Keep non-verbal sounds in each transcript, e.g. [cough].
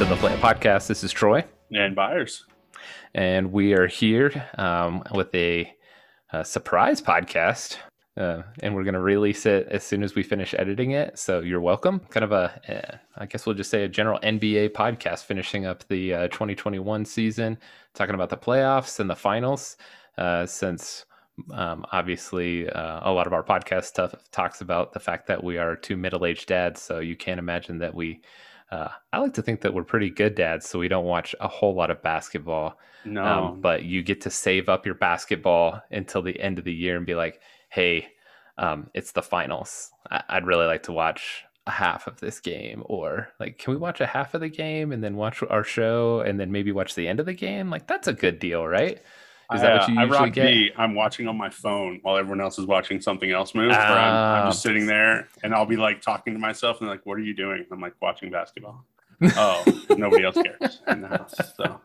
to the Phileo Podcast. This is Troy. And Byers. And we are here um, with a, a, surprise podcast. Uh, and we're going to release it as soon as we finish editing it. So you're welcome. Kind of a, uh, I guess we'll just say a general NBA podcast, finishing up the uh, 2021 season, talking about the playoffs and the finals. Uh, since um, obviously, uh, a lot of our podcast stuff talks about the fact that we are two middle aged dads. So you can't imagine that we, uh, I like to think that we're pretty good dads. So we don't watch a whole lot of basketball. No. Um, but you get to save up your basketball until the end of the year and be like, hey, um, it's the finals. I- I'd really like to watch a half of this game or like can we watch a half of the game and then watch our show and then maybe watch the end of the game like that's a good deal right is that what you usually I rock get? The, I'm watching on my phone while everyone else is watching something else move. Uh, I'm, I'm, just sitting there and I'll be like talking to myself and like, "What are you doing?" I'm like watching basketball. [laughs] oh, nobody else cares in the house. So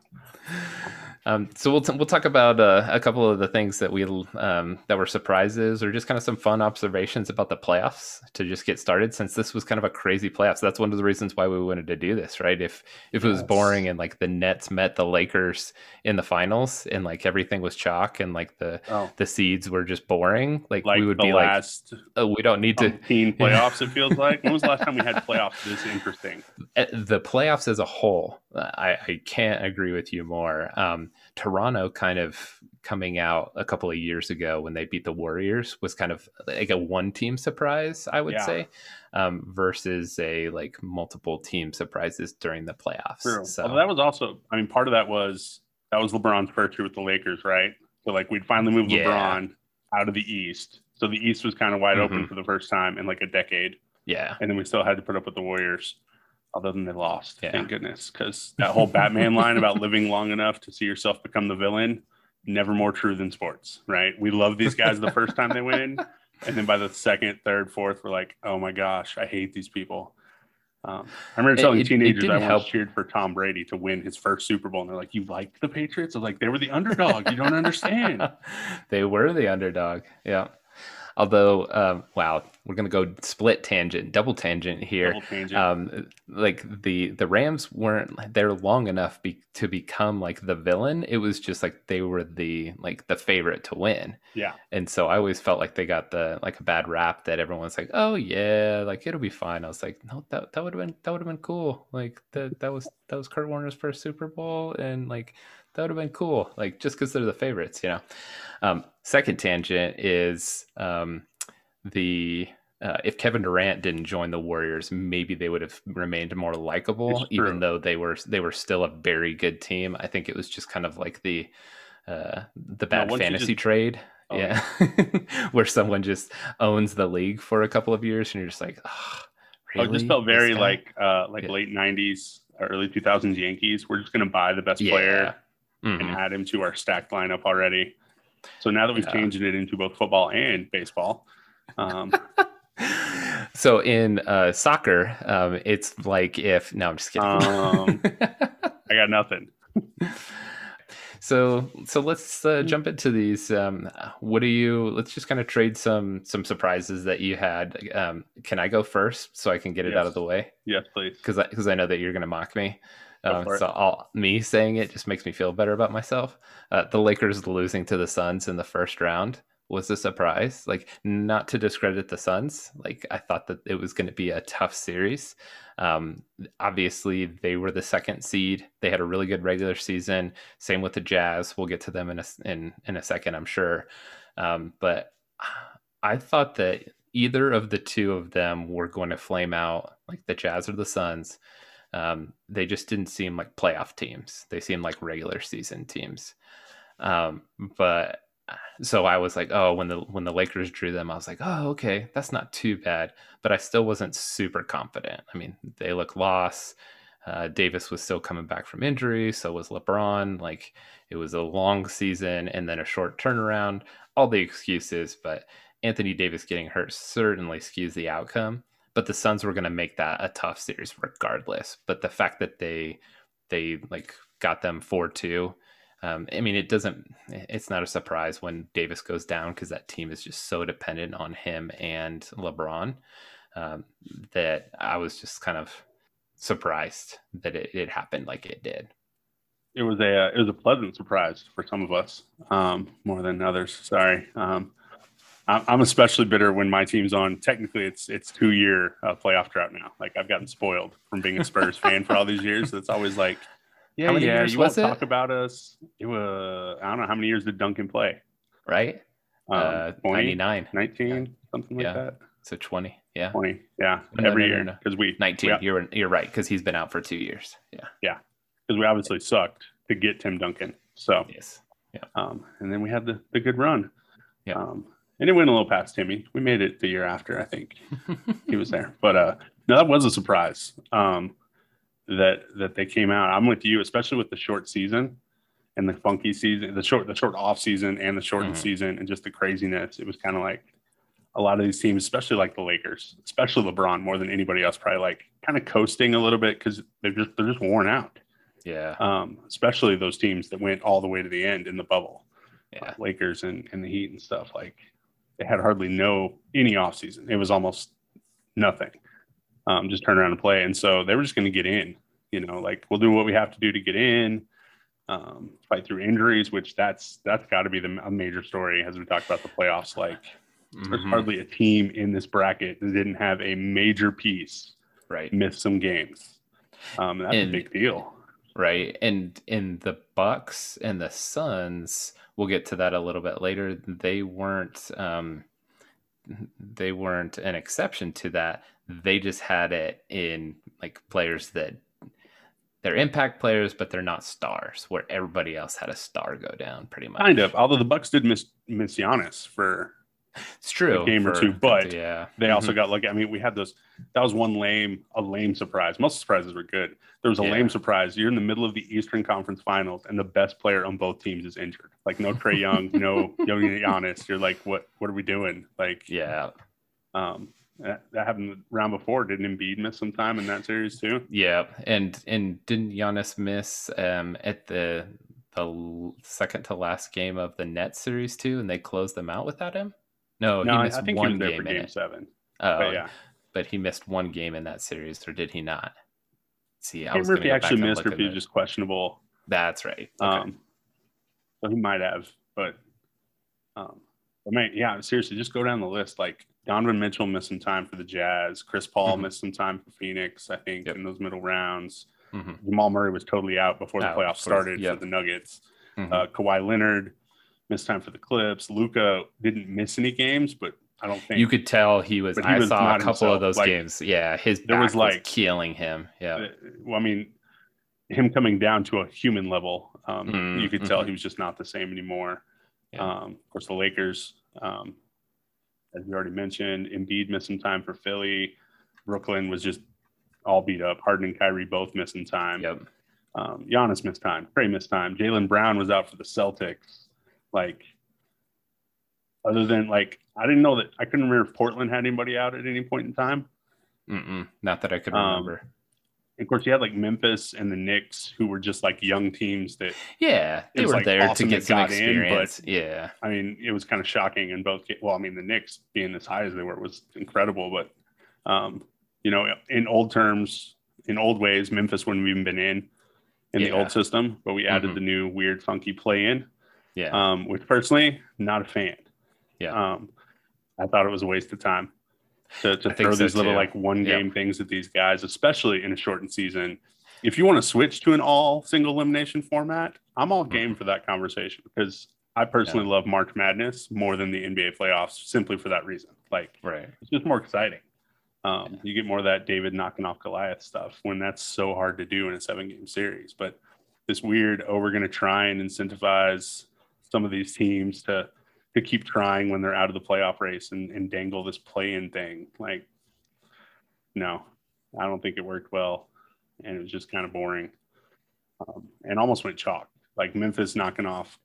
um, so we'll t- we'll talk about uh, a couple of the things that we um, that were surprises or just kind of some fun observations about the playoffs to just get started. Since this was kind of a crazy playoffs, that's one of the reasons why we wanted to do this, right? If if it was boring and like the Nets met the Lakers in the finals and like everything was chalk and like the oh. the seeds were just boring, like, like we would be last, like, oh, we don't need to [laughs] playoffs. it feels like when was the last time we had playoffs this interesting? Eh, the playoffs as a whole, I, I can't agree with you more. Um, Toronto kind of coming out a couple of years ago when they beat the Warriors was kind of like a one team surprise, I would yeah. say, um, versus a like multiple team surprises during the playoffs. True. So that was also, I mean, part of that was that was LeBron's first year with the Lakers, right? So like we'd finally moved yeah. LeBron out of the East. So the East was kind of wide mm-hmm. open for the first time in like a decade. Yeah. And then we still had to put up with the Warriors other than they lost. Yeah. Thank goodness, because that whole Batman line about living long enough to see yourself become the villain, never more true than sports, right? We love these guys the first time they win, and then by the second, third, fourth, we're like, oh my gosh, I hate these people. Um, I remember telling it, teenagers it I once help. cheered for Tom Brady to win his first Super Bowl, and they're like, "You like the Patriots?" I was like, "They were the underdog. You don't understand." [laughs] they were the underdog. Yeah. Although, um, wow, we're gonna go split tangent, double tangent here. Double tangent. Um, like the the Rams weren't there long enough be, to become like the villain. It was just like they were the like the favorite to win. Yeah. And so I always felt like they got the like a bad rap that everyone's like, oh yeah, like it'll be fine. I was like, no, that that would have been that would have been cool. Like that that was that was Kurt Warner's first Super Bowl, and like that would have been cool. Like just because they're the favorites, you know. Um, second tangent is um, the uh, if Kevin Durant didn't join the Warriors, maybe they would have remained more likable, even though they were they were still a very good team. I think it was just kind of like the uh, the bad no, fantasy just... trade. Oh. Yeah, [laughs] where someone just owns the league for a couple of years, and you're just like, oh, really? Oh, this felt very like uh, like yeah. late '90s, early 2000s Yankees. We're just gonna buy the best yeah. player mm-hmm. and add him to our stacked lineup already. So now that we've yeah. changed it into both football and baseball. Um, [laughs] so in uh, soccer, um, it's like if no, I'm just kidding. Um, [laughs] I got nothing. So so let's uh, jump into these. Um, what do you? Let's just kind of trade some some surprises that you had. Um, can I go first so I can get it yes. out of the way? Yes, please. Because because I, I, know that you're going to mock me. Um, so all, me saying it just makes me feel better about myself. Uh, the Lakers losing to the Suns in the first round was a surprise. Like not to discredit the Suns, like I thought that it was going to be a tough series. Um, obviously, they were the second seed. They had a really good regular season. Same with the Jazz. We'll get to them in a in in a second, I'm sure. Um, but I thought that either of the two of them were going to flame out, like the Jazz or the Suns. Um, they just didn't seem like playoff teams. They seemed like regular season teams. Um, but so I was like, oh, when the when the Lakers drew them, I was like, oh, okay, that's not too bad. But I still wasn't super confident. I mean, they look lost. Uh, Davis was still coming back from injury, so was LeBron. Like it was a long season and then a short turnaround. All the excuses, but Anthony Davis getting hurt certainly skews the outcome but the Suns were going to make that a tough series regardless. But the fact that they they like got them four two, um, I mean, it doesn't. It's not a surprise when Davis goes down because that team is just so dependent on him and LeBron um, that I was just kind of surprised that it, it happened like it did. It was a it was a pleasant surprise for some of us, um, more than others. Sorry, um, I'm especially bitter when my team's on. Technically, it's it's two year uh, playoff drought now. Like I've gotten spoiled from being a Spurs fan for all these years. That's always like, [laughs] yeah, yeah, you won't it? talk about us. It was I don't know how many years did Duncan play? Right, um, uh, 99, 19, yeah. something like yeah. that. So 20, yeah, 20, yeah, no, every no, no, year because we 19. We, you're you're right because he's been out for two years. Yeah, yeah, because we obviously sucked to get Tim Duncan. So yes, yeah, um, and then we had the the good run. Yeah. Um, and it went a little past Timmy. We made it the year after, I think [laughs] he was there. But uh, no, that was a surprise um, that that they came out. I'm with you, especially with the short season and the funky season, the short the short off season and the shortened mm-hmm. season, and just the craziness. It was kind of like a lot of these teams, especially like the Lakers, especially LeBron, more than anybody else, probably like kind of coasting a little bit because they're just they're just worn out. Yeah. Um, especially those teams that went all the way to the end in the bubble. Yeah. Lakers and, and the Heat and stuff. Like they had hardly no any offseason. It was almost nothing. Um, just turn around and play. And so they were just going to get in. You know, like we'll do what we have to do to get in, um, fight through injuries, which that's that's got to be the a major story as we talk about the playoffs. Like mm-hmm. there's hardly a team in this bracket that didn't have a major piece right miss some games. Um, that's and, a big deal. Right. And in the Bucks and the Suns, we'll get to that a little bit later. They weren't um, they weren't an exception to that. They just had it in like players that they're impact players, but they're not stars. Where everybody else had a star go down, pretty much. Kind of. Although the Bucks did miss miss Giannis for it's true. A game for, or two, but yeah, they also mm-hmm. got lucky. I mean, we had those. That was one lame, a lame surprise. Most surprises were good. There was a yeah. lame surprise. You're in the middle of the Eastern Conference Finals, and the best player on both teams is injured. Like no Trae Young, no [laughs] Yogi Giannis. You're like, what? What are we doing? Like, yeah. Um, that, that happened the round before. Didn't Embiid miss some time in that series too? Yeah, and and didn't Giannis miss um at the the second to last game of the net series too, and they closed them out without him? No, no, he missed I think one he was there game for game seven. Oh, but yeah, but he missed one game in that series, or did he not? See, I, I remember if he actually missed, or if he was just questionable. That's right. Okay. Um, so he might have, but um, but man, yeah, seriously, just go down the list. Like Donovan Mitchell missed some time for the Jazz. Chris Paul mm-hmm. missed some time for Phoenix. I think yep. in those middle rounds. Mm-hmm. Jamal Murray was totally out before the playoffs started yep. for the Nuggets. Mm-hmm. Uh, Kawhi Leonard missed time for the Clips. Luka didn't miss any games, but I don't think you could tell he was. He I was saw a couple himself. of those like, games. Yeah, his there was like was killing him. Yeah. Uh, well, I mean, him coming down to a human level, um, mm-hmm. you could tell mm-hmm. he was just not the same anymore. Yeah. Um, of course, the Lakers, um, as we already mentioned, Embiid missing time for Philly. Brooklyn was just all beat up. Harden and Kyrie both missing time. Yep. Um, Giannis missed time. Trae missed time. Jaylen Brown was out for the Celtics. Like, other than like, I didn't know that I couldn't remember if Portland had anybody out at any point in time. Mm-mm, not that I could um, remember. Um, of course, you had like Memphis and the Knicks, who were just like young teams that. Yeah, they were like there awesome to get some experience. In, but, yeah, I mean, it was kind of shocking in both. Well, I mean, the Knicks being as high as they were was incredible, but um, you know, in old terms, in old ways, Memphis wouldn't have even been in in yeah. the old system, but we added mm-hmm. the new weird, funky play in. Yeah. Um, which personally, not a fan. Yeah. Um, I thought it was a waste of time to, to throw so these little like one game yep. things at these guys, especially in a shortened season. If you want to switch to an all single elimination format, I'm all game mm-hmm. for that conversation because I personally yeah. love March Madness more than the NBA playoffs simply for that reason. Like, right. it's just more exciting. Um, yeah. You get more of that David knocking off Goliath stuff when that's so hard to do in a seven game series. But this weird, oh, we're going to try and incentivize some of these teams to to keep trying when they're out of the playoff race and, and dangle this play-in thing. Like, no, I don't think it worked well, and it was just kind of boring, um, and almost went chalk. Like Memphis knocking off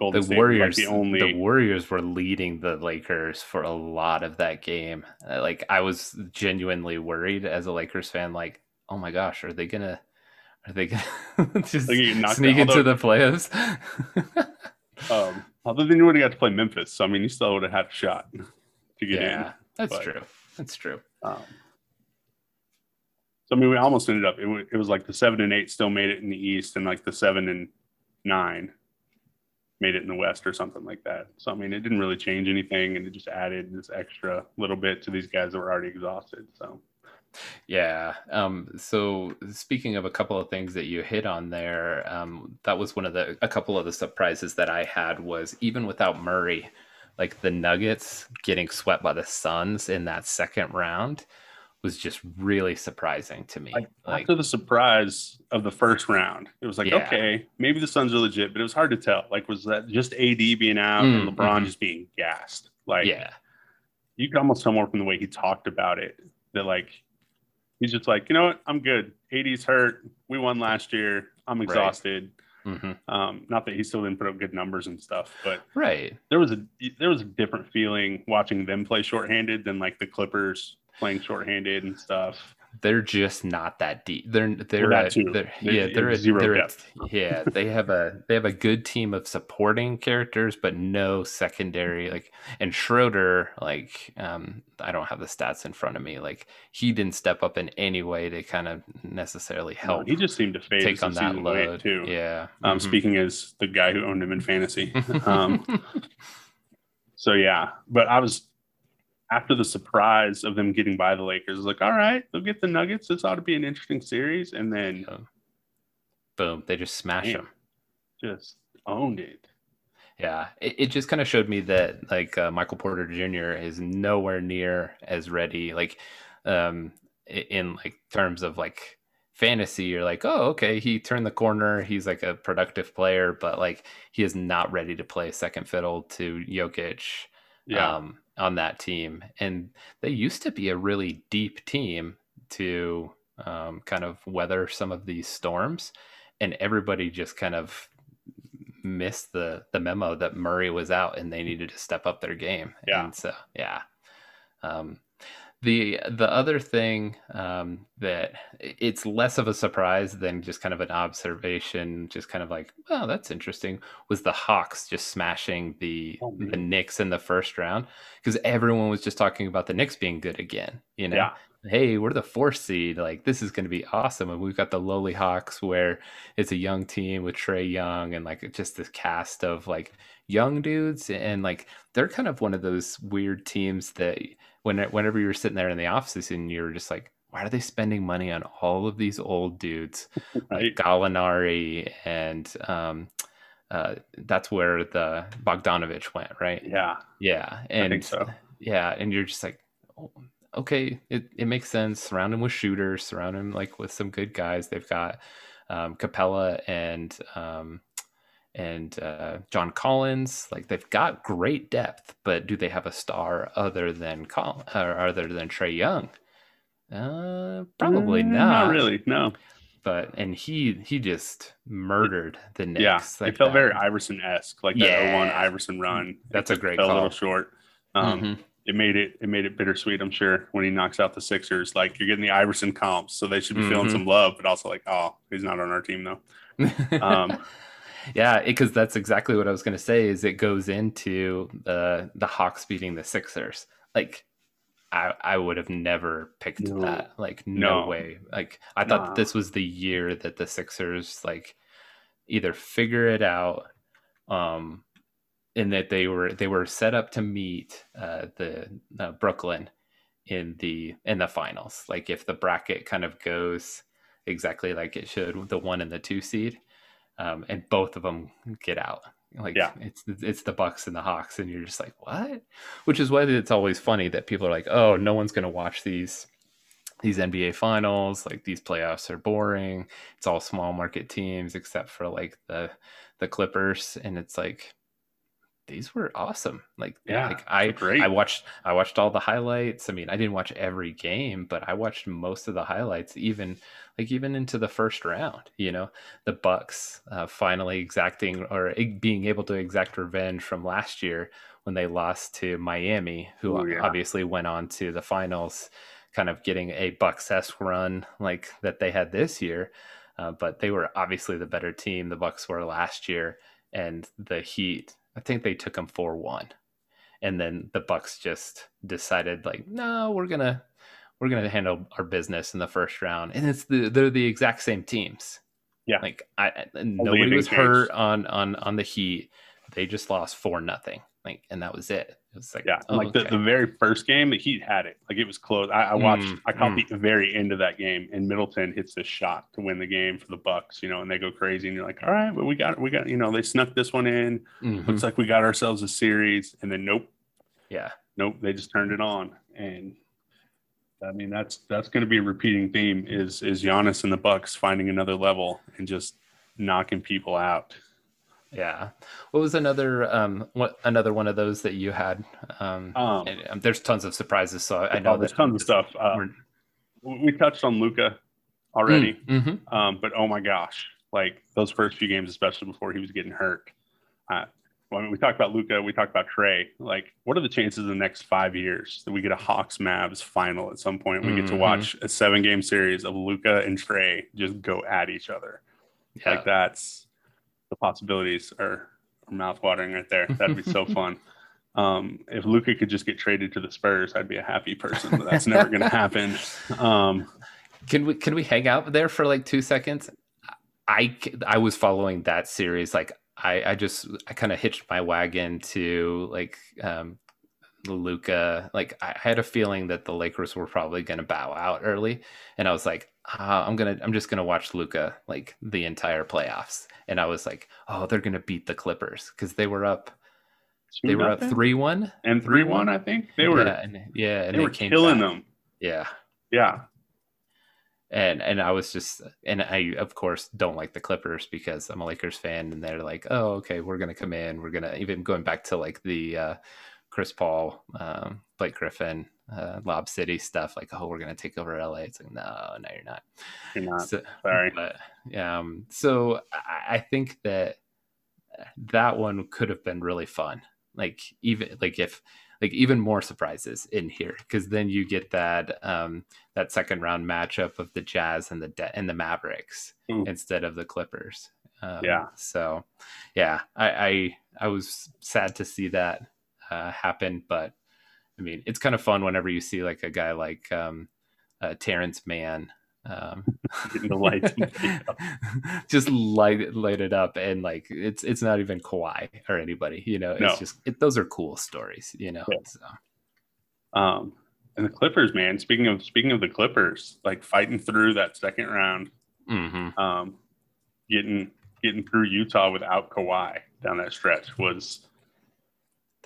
Golden the State Warriors. Like the only the Warriors were leading the Lakers for a lot of that game. Uh, like I was genuinely worried as a Lakers fan. Like, oh my gosh, are they gonna? Are they gonna [laughs] just sneak into the playoffs? [laughs] Um, other than you would have got to play Memphis, so I mean, you still would have had a shot to get in. yeah, in. That's but, true. That's true. Um, So I mean, we almost ended up. It, w- it was like the seven and eight still made it in the East, and like the seven and nine made it in the West or something like that. So I mean, it didn't really change anything, and it just added this extra little bit to these guys that were already exhausted. So. Yeah. Um, so speaking of a couple of things that you hit on there, um, that was one of the a couple of the surprises that I had was even without Murray, like the Nuggets getting swept by the Suns in that second round was just really surprising to me. Like, like after the surprise of the first round, it was like, yeah. okay, maybe the Suns are legit, but it was hard to tell. Like, was that just AD being out mm, and LeBron mm-hmm. just being gassed? Like, yeah, you could almost tell more from the way he talked about it that like he's just like, you know what, I'm good. AD's hurt. We won last year. I'm exhausted. Right. Mm-hmm. Um, not that he still didn't put up good numbers and stuff, but right there was a there was a different feeling watching them play shorthanded than like the Clippers playing shorthanded and stuff they're just not that deep. They're they're, a, they're yeah they're a, zero they're depth. A, yeah [laughs] they have a they have a good team of supporting characters but no secondary like and Schroeder like um I don't have the stats in front of me like he didn't step up in any way to kind of necessarily help. No, he just seemed to fade take on that load too. Yeah. Um, mm-hmm. Speaking as the guy who owned him in fantasy. [laughs] Um, so yeah, but I was after the surprise of them getting by the Lakers, like, all right, they'll get the Nuggets. This ought to be an interesting series. And then, yeah. boom, they just smash them. Just owned it. Yeah, it, it just kind of showed me that like uh, Michael Porter Jr. is nowhere near as ready. Like, um, in like terms of like fantasy, you're like, oh, okay, he turned the corner. He's like a productive player, but like he is not ready to play second fiddle to Jokic. Yeah. Um, on that team, and they used to be a really deep team to um, kind of weather some of these storms, and everybody just kind of missed the the memo that Murray was out and they needed to step up their game. Yeah. And so yeah. Um, the the other thing um, that it's less of a surprise than just kind of an observation, just kind of like, oh, that's interesting, was the Hawks just smashing the oh, the Knicks in the first round because everyone was just talking about the Knicks being good again. You know, yeah. hey, we're the fourth seed, like this is going to be awesome, and we've got the lowly Hawks where it's a young team with Trae Young and like just this cast of like young dudes, and like they're kind of one of those weird teams that when whenever you were sitting there in the offices and you're just like, why are they spending money on all of these old dudes [laughs] right. like Gallinari and um, uh, that's where the Bogdanovich went, right? Yeah, yeah, and so. yeah, and you're just like, oh, okay, it, it makes sense. Surround him with shooters, surround him like with some good guys. They've got um, Capela and um, and uh, John Collins. Like they've got great depth, but do they have a star other than Col- or other than Trae Young? Uh, probably mm, not. Not really. No. But and he he just murdered the Knicks. Yeah, like it felt that. very Iverson esque, like that yeah. 01 Iverson run. That's a great. Fell call. a little short. Um, mm-hmm. It made it it made it bittersweet. I'm sure when he knocks out the Sixers, like you're getting the Iverson comps, so they should be mm-hmm. feeling some love, but also like, oh, he's not on our team though. [laughs] Um, yeah, because that's exactly what I was going to say. Is it goes into the the Hawks beating the Sixers? Like, I I would have never picked no. that. Like, no, no, way. Like, I nah. thought this was the year that the Sixers like either figure it out, um, and that they were they were set up to meet uh, the uh, Brooklyn in the in the finals. Like, if the bracket kind of goes exactly like it should, the one and the two seed um, and both of them get out. Like yeah. it's it's the Bucks and the Hawks, and you're just like, what? Which is why it's always funny that people are like, oh, no one's gonna watch these these NBA finals. Like these playoffs are boring. It's all small market teams except for like the the Clippers, and it's like these were awesome. Like, yeah, like I great. I watched I watched all the highlights. I mean, I didn't watch every game, but I watched most of the highlights, even like even into the first round. You know, the Bucks uh, finally exacting or being able to exact revenge from last year when they lost to Miami, who Ooh, yeah. obviously went on to the finals, kind of getting a Bucks esque run like that they had this year. Uh, but they were obviously the better team. The Bucks were last year, and the Heat I think they took them 4 1. And then the Bucks just decided, like, no, we're going to. we're going to handle our business in the first round, and it's the they're the exact same teams. Yeah, like I nobody was hurt on on on the Heat. They just lost four nothing. Like, and that was it. It was like, yeah, oh, like okay. the, the very first game, the Heat had it. Like it was close. I, I watched. Mm, I caught mm. the very end of that game, and Middleton hits this shot to win the game for the Bucks. You know, and they go crazy, and you're like, all right, well, we got, we got. You know, they snuck this one in. Mm-hmm. Looks like we got ourselves a series, and then nope. Yeah. Nope. They just turned it on, and I mean that's that's going to be a repeating theme is is Giannis and the Bucks finding another level and just knocking people out. Yeah. What was another um what another one of those that you had? Um, um and, um there's tons of surprises, so I, I know oh, there's tons of stuff. Uh, we touched on Luka already, mm, mm-hmm. um, but oh my gosh, like those first few games, especially before he was getting hurt. Uh, mean, we talked about Luka, we talked about Trae. Like, what are the chances in the next five years that we get a Hawks Mavs final at some point? We mm-hmm. get to mm-hmm. watch a seven game series of Luka and Trae just go at each other. Yeah. Like that's the possibilities are, are mouthwatering right there. That'd be so [laughs] fun. Um, if Luka could just get traded to the Spurs, I'd be a happy person. But that's never going to happen. Um, can we can we hang out there for like two seconds? I I was following that series. Like I I just I kind of hitched my wagon to like um, Luka. Like I had a feeling that the Lakers were probably going to bow out early, and I was like, uh, I'm gonna I'm just gonna watch Luka like the entire playoffs, and I was like, oh, they're gonna beat the Clippers because they were up. They were up three one and three one. I think they were. Yeah, and, yeah, and they, they were killing back. them. Yeah, yeah. And and I was just and I of course don't like the Clippers because I'm a Lakers fan, and they're like, oh, okay, we're gonna come in, we're gonna even going back to like the uh, Chris Paul, um, Blake Griffin, uh, Lob City stuff, like, oh, we're gonna take over LA. It's like, no, no, you're not. You're not. So, Sorry. But um, so I, I think that that one could have been really fun. Like even like if like even more surprises in here because then you get that um that second round matchup of the Jazz and the De- and the Mavericks mm. instead of the Clippers. Um, yeah. So, yeah, I, I I was sad to see that uh, happen, but I mean, it's kind of fun whenever you see like a guy like um, uh, Terance Mann um, [laughs] the lights [laughs] just light light it up and like it's it's not even Kawhi or anybody you know it's no. just it, those are cool stories you know yeah. so. um and the Clippers man speaking of speaking of the Clippers like fighting through that second round mm-hmm. um getting getting through Utah without Kawhi down that stretch was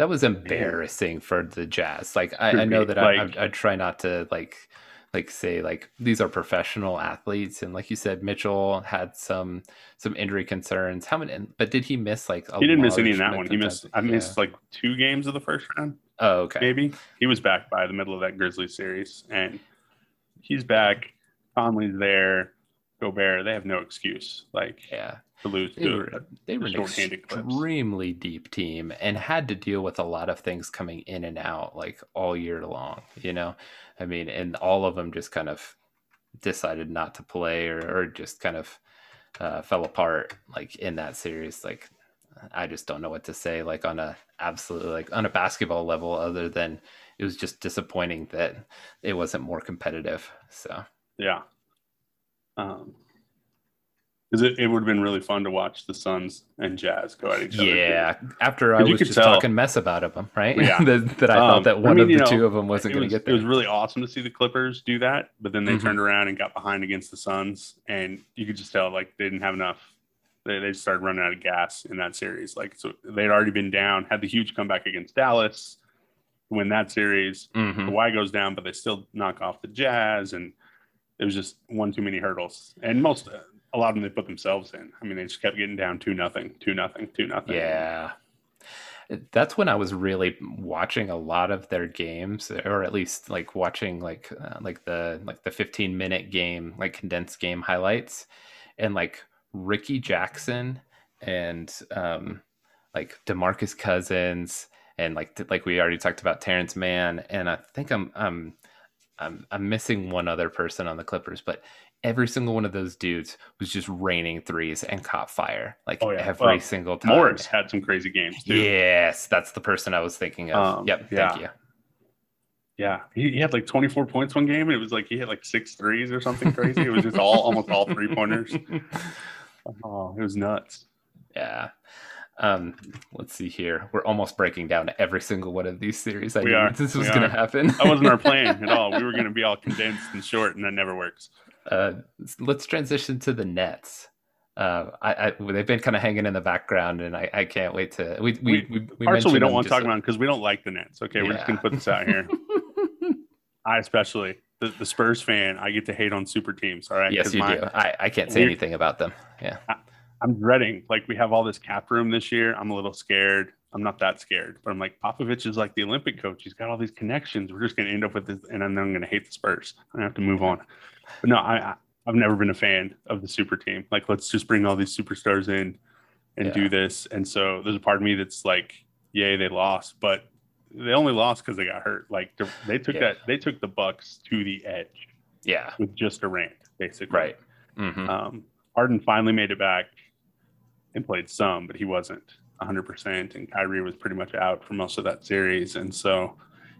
that was embarrassing for the Jazz. Like I, I know that like, I, I, I, try not to like like say like these are professional athletes, and like you said, Mitchell had some some injury concerns. How many? But did he miss like? he didn't miss any in that one. He missed. I missed like two games of the first round. Oh, okay. Maybe he was back by the middle of that Grizzlies series, and he's back. Conley's there. Gobert. They have no excuse. Like yeah, to lose they were, they were an extremely clips. deep team and had to deal with a lot of things coming in and out like all year long you know? I mean and all of them just kind of decided not to play or, or just kind of uh, fell apart like in that series. Like i just don't know what to say like on a absolutely like on a basketball level other than it was just disappointing that it wasn't more competitive so. Yeah. Um because it, it would have been really fun to watch the Suns and Jazz go at each other. Yeah, after I was just tell, talking mess about them, right? Yeah, [laughs] that, that, I um, thought that one I mean, of the know, two of them wasn't going to get there. It was really awesome to see the Clippers do that, but then they mm-hmm. turned around and got behind against the Suns, and you could just tell like they didn't have enough. They they started running out of gas in that series. Like so, they'd already been down, had the huge comeback against Dallas, win that series. Mm-hmm. Kawhi goes down, but they still knock off the Jazz, and it was just one too many hurdles. And most a lot of them they put themselves in. I mean, they just kept getting down two nothing, two nothing, two nothing. Yeah. That's when I was really watching a lot of their games, or at least like watching like uh, like the like the 15 minute game, like condensed game highlights, and like Reggie Jackson and um like Demarcus Cousins and like like we already talked about Terance Mann, and I think I'm I'm I'm I'm missing one other person on the Clippers, but every single one of those dudes was just raining threes and caught fire like oh, yeah. every well, single time. Morris had some crazy games too. Yes, that's the person I was thinking of. Um, yep, yeah. thank you. Yeah, he, he, had like 24 points one game, and it was like he hit like six threes or something crazy. It was just all almost all three pointers. [laughs] Oh, it was nuts. Yeah. Um, let's see here. We're almost breaking down every single one of these series. I we are. This was going to happen. that wasn't our plan [laughs] at all. We were going to be all condensed and short, and that never works. Uh, let's transition to the Nets. Uh, I, I, they've been kind of hanging in the background, and I, I can't wait to. We we we, we, we don't want to talk about because we don't like the Nets. Okay, yeah. we're just gonna put this out here. [laughs] I especially the, the, Spurs fan, I get to hate on super teams. All right. Yes, you my, do. I, I can't say anything about them. Yeah. I, I'm dreading. Like we have all this cap room this year. I'm a little scared. I'm not that scared, but I'm like Popovich is like the Olympic coach. He's got all these connections. We're just gonna end up with this, and then I'm gonna hate the Spurs. I have to move on. But no, I, I've never been a fan of the super team. Like, let's just bring all these superstars in and yeah. do this. And so there's a part of me that's like, yay, they lost, but they only lost because they got hurt. Like they took yeah. that, they took the Bucks to the edge. Yeah, with just Durant, basically. Right. Mm-hmm. Um, Harden finally made it back and played some, but he wasn't 100%. And Kyrie was pretty much out for most of that series. And so,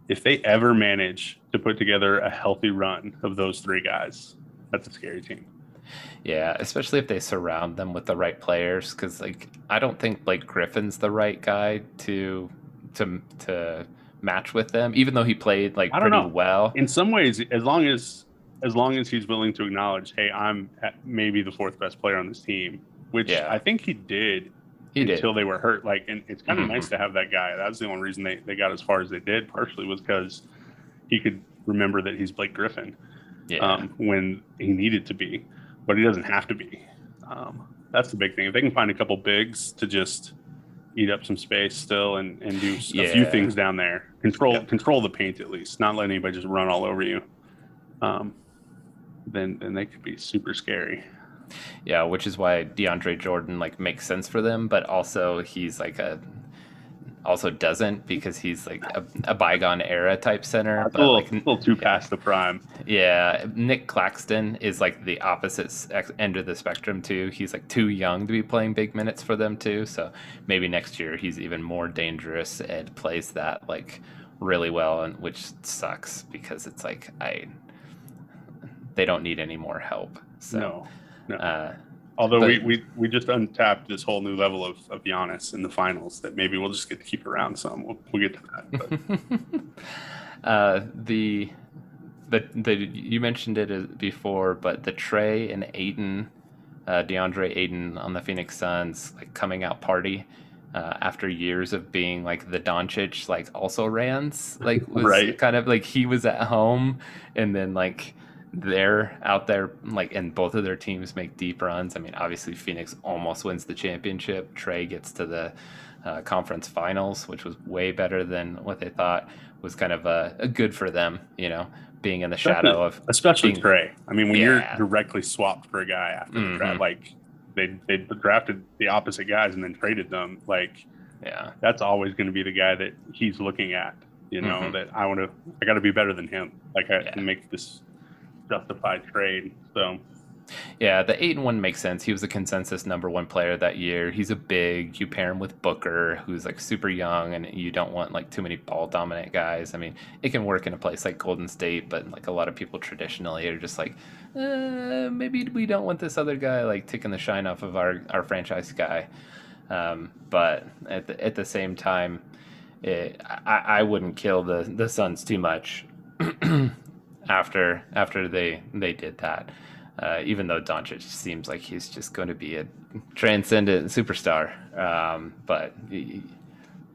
if they ever manage to put together a healthy run of those three guys, that's a scary team. Yeah, especially if they surround them with the right players. Because like, I don't think Blake Griffin's the right guy to to to match with them, even though he played like pretty know. well. In some ways, as long as as long as he's willing to acknowledge, hey, I'm maybe the fourth best player on this team, which yeah. I think he did he until did. they were hurt. Like, and it's kind of mm-hmm. nice to have that guy. That was the only reason they, they got as far as they did. Partially was because he could remember that he's Blake Griffin yeah. um, when he needed to be, but he doesn't have to be. Um, that's the big thing. If they can find a couple bigs to just eat up some space still and, and do yeah. a few things down there, control yep. control the paint at least, not let anybody just run all over you. Um, then then they could be super scary. Yeah, which is why DeAndre Jordan like makes sense for them, but also he's like a also doesn't because he's like a, a bygone era type center. but a little, like, a little too past the prime. Yeah, Nic Claxton is like the opposite end of the spectrum too. He's like too young to be playing big minutes for them too. So maybe next year he's even more dangerous and plays that like really well, and which sucks because it's like I they don't need any more help. So, no, no. Uh, Although but, we, we we just untapped this whole new level of, of Giannis in the finals that maybe we'll just get to keep around some. We'll, we'll get to that. [laughs] uh, the the the you mentioned it before, but the Trae and Ayton, uh, DeAndre Ayton on the Phoenix Suns like coming out party. Uh, after years of being like the Doncic, like also rans, like was [laughs] right. kind of like he was at home, and then like they're out there like and both of their teams make deep runs. I mean, obviously Phoenix almost wins the championship. Trae gets to the uh, conference finals, which was way better than what they thought was kind of a, a good for them. You know, being in the shadow of especially being, Trae. I mean, when yeah. you're directly swapped for a guy after mm-hmm. the draft, like they they drafted the opposite guys and then traded them, like yeah, that's always going to be the guy that he's looking at. You know, mm-hmm. that I want to, I got to be better than him. Like I yeah. can make this justified trade. So yeah, the Ayton one makes sense. He was a consensus number one player that year. He's a big. You pair him with Booker, who's like super young, and you don't want like too many ball dominant guys. I mean, it can work in a place like Golden State, but like a lot of people traditionally are just like, uh, maybe we don't want this other guy like taking the shine off of our our franchise guy. Um, but at the, at the same time, it, I, I wouldn't kill the the Suns too much. [clears throat] after after they they did that. Uh, even though Doncic seems like he's just going to be a transcendent superstar, um, but he,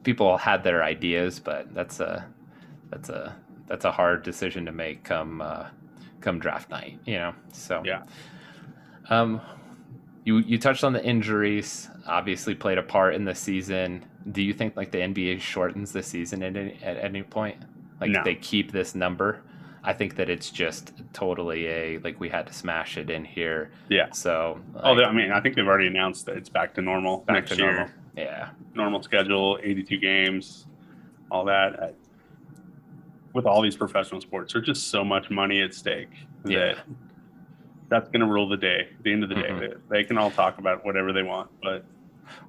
people had their ideas, but that's a that's a that's a hard decision to make come uh, come draft night, you know. So yeah. Um, you you touched on the injuries, obviously played a part in the season. Do you think like the NBA shortens the season at any, at any point? Like no. they keep this number? I think that it's just totally a like we had to smash it in here. Yeah. So. Like, oh, I mean, I think they've already announced that it's back to normal back next to year. Normal. Yeah. Normal schedule, 82 games, all that. With all these professional sports, there's just so much money at stake yeah. that that's going to rule the day. At the end of the mm-hmm. day, they, they can all talk about whatever they want, but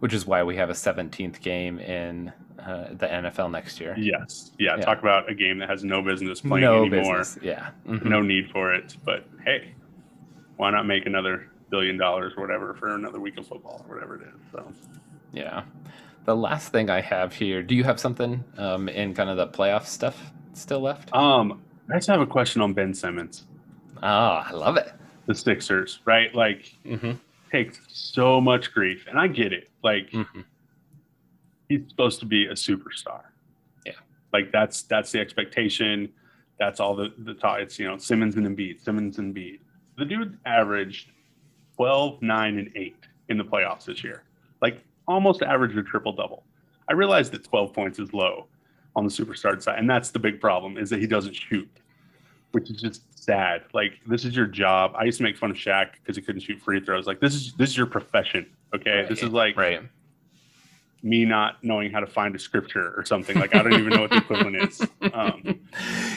which is why we have a 17th game in uh, the NFL next year. Yes, yeah, yeah, Talk about a game that has no business playing no anymore. Business. Yeah, mm-hmm. no need for it. But hey, why not make another billion dollars or whatever for another week of football or whatever it is? So, yeah. The last thing I have here. Do you have something um, in kind of the playoff stuff still left? Um, I just have a question on Ben Simmons. Oh, I love it. The Sixers, right? Like, mm-hmm. Takes so much grief, and I get it. Like, mm-hmm. he's supposed to be a superstar. Yeah, like that's that's the expectation. That's all the the talk. It's you know Simmons and Embiid, Simmons and Embiid. The dude averaged 12, 9, and 8 in the playoffs this year. Like almost averaged a triple double. I realize that 12 points is low on the superstar side, and that's the big problem is that he doesn't shoot, which is just sad. Like this is your job. I used to make fun of Shaq because he couldn't shoot free throws. Like this is this is your profession. Okay, right. this is like right. me not knowing how to find a scripture or something. Like I don't even know what the equivalent is. Um,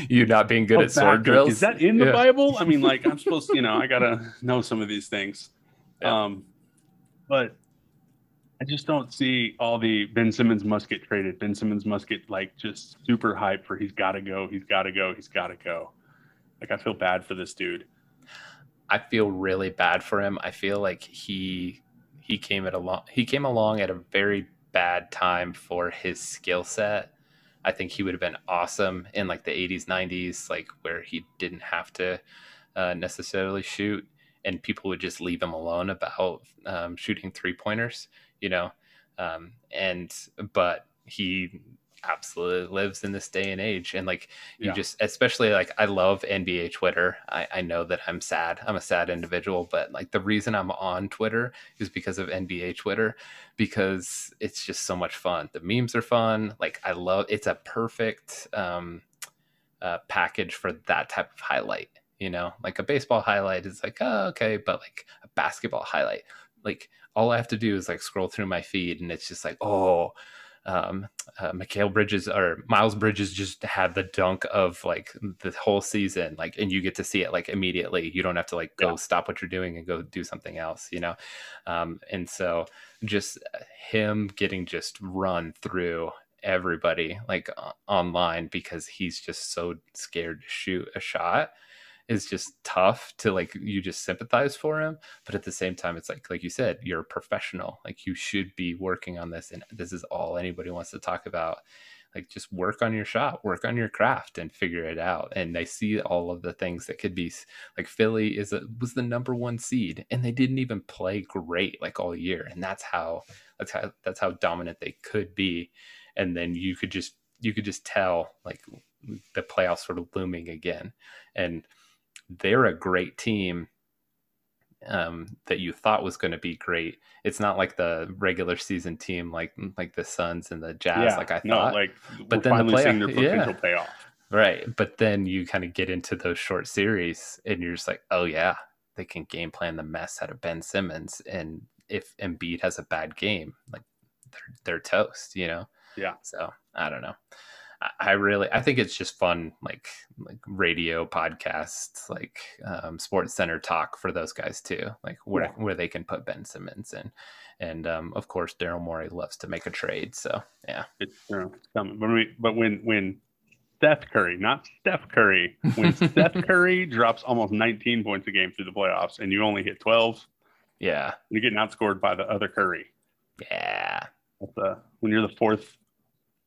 you not being good at sword drills. Is that in the yeah. Bible? I mean, like I'm supposed to, you know, I gotta know some of these things. Yeah. Um, but I just don't see all the Ben Simmons must get traded. Ben Simmons must get like just super hype for he's got to go, he's got to go, he's got to go. Like I feel bad for this dude. I feel really bad for him. I feel like he he came at a long he came along at a very bad time for his skill set. I think he would have been awesome in like the 80s, 90s, like where he didn't have to uh, necessarily shoot and people would just leave him alone about um, shooting three pointers, you know. Um, and but he absolutely lives in this day and age. And like you yeah. just especially like i love nba twitter. I, I know that i'm sad. I'm a sad individual but like the reason i'm on twitter is because of nba twitter because it's just so much fun. The memes are fun. Like i love it's a perfect um uh, package for that type of highlight you know? Like a baseball highlight is like oh, okay but like a basketball highlight. Like all i have to do is like scroll through my feed and it's just like oh um uh, Mikal Bridges or Miles Bridges just had the dunk of like the whole season, like, and you get to see it like immediately. You don't have to like go yeah. stop what you're doing and go do something else, you know. Um, and so just him getting just run through everybody like uh, online because he's just so scared to shoot a shot is just tough to like you just sympathize for him but at the same time it's like like you said you're a professional. Like you should be working on this and this is all anybody wants to talk about. Like just work on your shot work on your craft and figure it out. And i see all of the things that could be like philly is a, was the number one seed and they didn't even play great like all year and that's how that's how that's how dominant they could be. And then you could just you could just tell like the playoffs sort of looming again. And they're a great team um, that you thought was going to be great. It's not like the regular season team, like like the Suns and the Jazz, yeah, like I thought. No, like but then the play- their [laughs] potential yeah. payoff. Right, but then you kind of get into those short series, and you're just like, oh yeah, they can game plan the mess out of Ben Simmons, and if Embiid has a bad game, like they're they're toast, you know. Yeah. So I don't know. I really I think it's just fun like like radio podcasts like um, Sports Center talk for those guys too like where yeah. where they can put Ben Simmons in. And um, of course Daryl Morey loves to make a trade so yeah. It's, uh, coming but, but when when Steph Curry not Steph Curry when [laughs] Steph Curry drops almost 19 points a game through the playoffs and you only hit 12 yeah. you're getting outscored by the other Curry. Yeah. That's, uh, when you're the fourth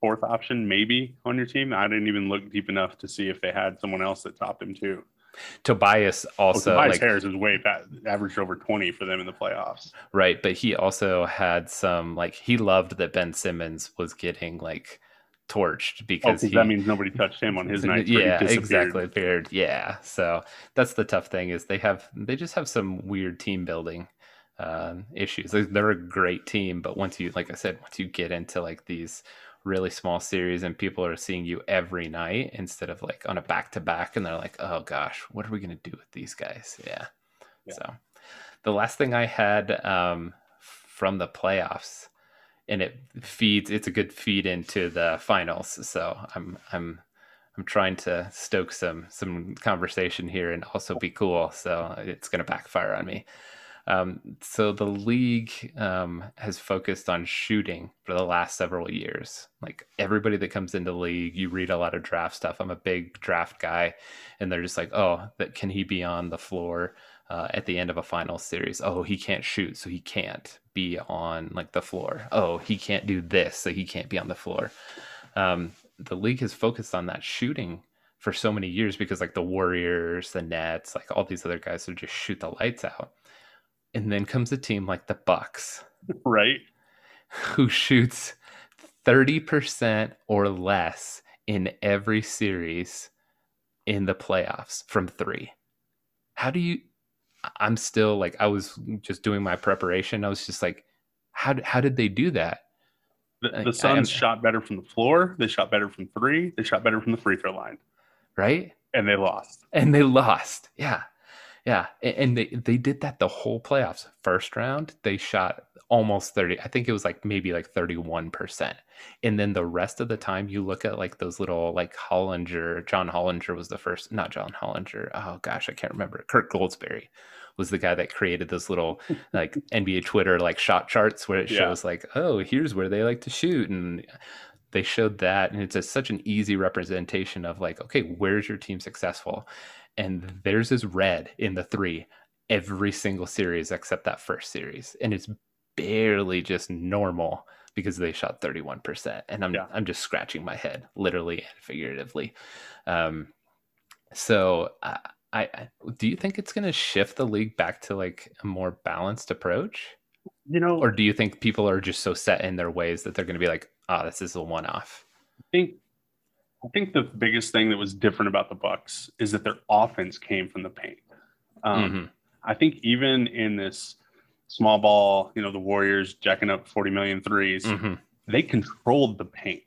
fourth option maybe on your team. I didn't even look deep enough to see if they had someone else that topped him too. Tobias also well, Tobias like, Harris is way past, averaged over 20 for them in the playoffs. Right, but he also had some like he loved that Ben Simmons was getting like torched because oh, he, that means nobody touched him on his night. Yeah, exactly. Paired. Yeah. So that's the tough thing is they have they just have some weird team building uh, issues. They're a great team, but once you like I said, once you get into like these really small series and people are seeing you every night instead of like on a back to back and they're like oh gosh what are we going to do with these guys yeah. yeah. so the last thing i had um, from the playoffs and it feeds it's a good feed into the finals so i'm i'm i'm trying to stoke some some conversation here and also be cool so it's going to backfire on me Um, so the league um, has focused on shooting for the last several years. Like everybody that comes into league, you read a lot of draft stuff. I'm a big draft guy, and they're just like, oh, that can he be on the floor uh, at the end of a final series? Oh, he can't shoot, so he can't be on like the floor. Oh, he can't do this, so he can't be on the floor. Um, the league has focused on that shooting for so many years because like the Warriors, the Nets, like all these other guys would just shoot the lights out. And then comes a team like the Bucks, [laughs] right? Who shoots 30% or less in every series in the playoffs from 3. How do you I'm still like I was just doing my preparation. I was just like how how did they do that? The, the Suns shot better from the floor. They shot better from three. They shot better from the free throw line right? And they lost. And they lost. Yeah. Yeah. And they, they did that the whole playoffs. First round, they shot almost 30. I think it was like maybe like 31%. And then the rest of the time, you look at like those little like Hollinger, John Hollinger was the first, not John Hollinger. Oh gosh, I can't remember. Kirk Goldsberry was the guy that created those little [laughs] like NBA Twitter like shot charts where it yeah. shows like, oh, here's where they like to shoot. And they showed that and it's a, such an easy representation of like okay where's your team successful and theirs is red in the three every single series except that first series and it's barely just normal because they shot 31% and i'm yeah. i'm just scratching my head literally and figuratively um so I, I do you think it's going to shift the league back to like a more balanced approach you know or do you think people are just so set in their ways that they're going to be like oh, this is a one off. I think I think the biggest thing that was different about the Bucks is that their offense came from the paint. Um, mm-hmm. I think even in this small ball, you know, the Warriors jacking up 40 million threes, mm-hmm. they controlled the paint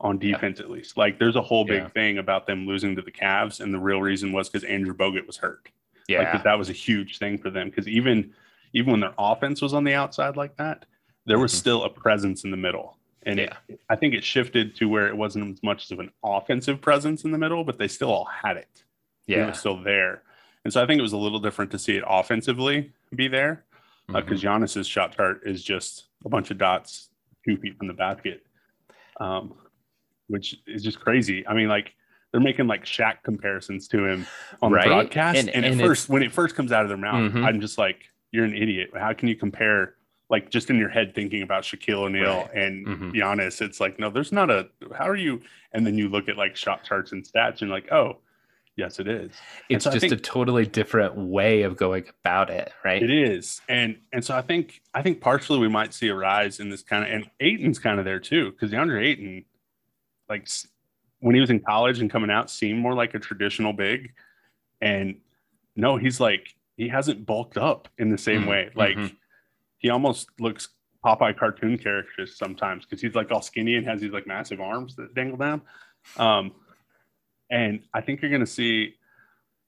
on defense yeah. at least. Like there's a whole big yeah. thing about them losing to the Cavs, and the real reason was because Andrew Bogut was hurt. Yeah, like, that was a huge thing for them because even even when their offense was on the outside like that, there was mm-hmm. still a presence in the middle. And yeah. it, I think it shifted to where it wasn't as much of an offensive presence in the middle, but they still all had it. Yeah. It was still there. And so I think it was a little different to see it offensively be there because uh, mm-hmm. Giannis's shot chart is just a bunch of dots two feet from the basket, um, which is just crazy. I mean, like they're making like Shaq comparisons to him on right? the broadcast. And, and, and at first, when it first comes out of their mouth, mm-hmm. I'm just like, you're an idiot. How can you compare like just in your head thinking about Shaquille O'Neal right. and mm-hmm. Giannis, it's like, no, there's not a how are you? And then you look at like shot charts and stats and like, oh, yes, it is. It's so just think, a totally different way of going about it, right? It is. And and so I think I think partially we might see a rise in this kind of and Ayton's kind of there too, because DeAndre Ayton, like when he was in college and coming out, seemed more like a traditional big. And no, he's like he hasn't bulked up in the same mm-hmm. way. Like mm-hmm he almost looks Popeye cartoon characters sometimes because he's like all skinny and has these like massive arms that dangle down. Um, and I think you're going to see,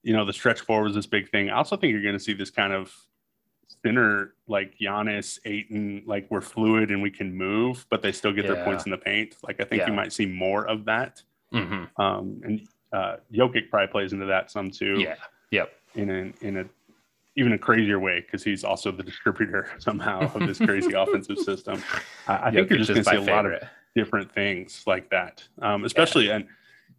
you know, the stretch forward is this big thing. I also think you're going to see this kind of thinner, like Giannis, Ayton, like we're fluid and we can move, but they still get yeah. their points in the paint. Like I think yeah. you might see more of that. Mm-hmm. Um, and uh, Jokic probably plays into that some too. Yeah. Yep. In a in a even a crazier way because he's also the distributor [laughs] somehow of this crazy [laughs] offensive system. I, I think you're just going to see a favorite. lot of different things like that, um, especially yeah. and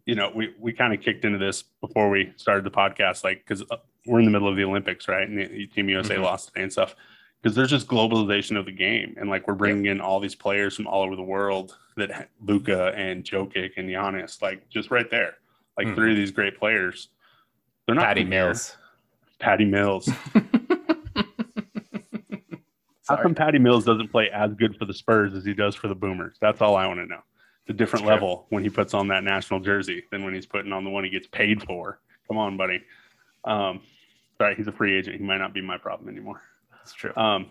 you know we we kind of kicked into this before we started the podcast, like because uh, we're in the middle of the Olympics, right? And the, Team USA mm-hmm. lost today and stuff. Because there's just globalization of the game, and like we're bringing yeah. in all these players from all over the world that Luka and Jokic and Giannis, like just right there, like mm-hmm. three of these great players. They're not Patty Mills. Patty Mills. [laughs] How come Patty Mills doesn't play as good for the Spurs as he does for the Boomers? That's all I want to know. It's a different level when he puts on that national jersey than when he's putting on the one he gets paid for. Come on, buddy. Um, sorry, he's a free agent. He might not be my problem anymore. That's true. Um,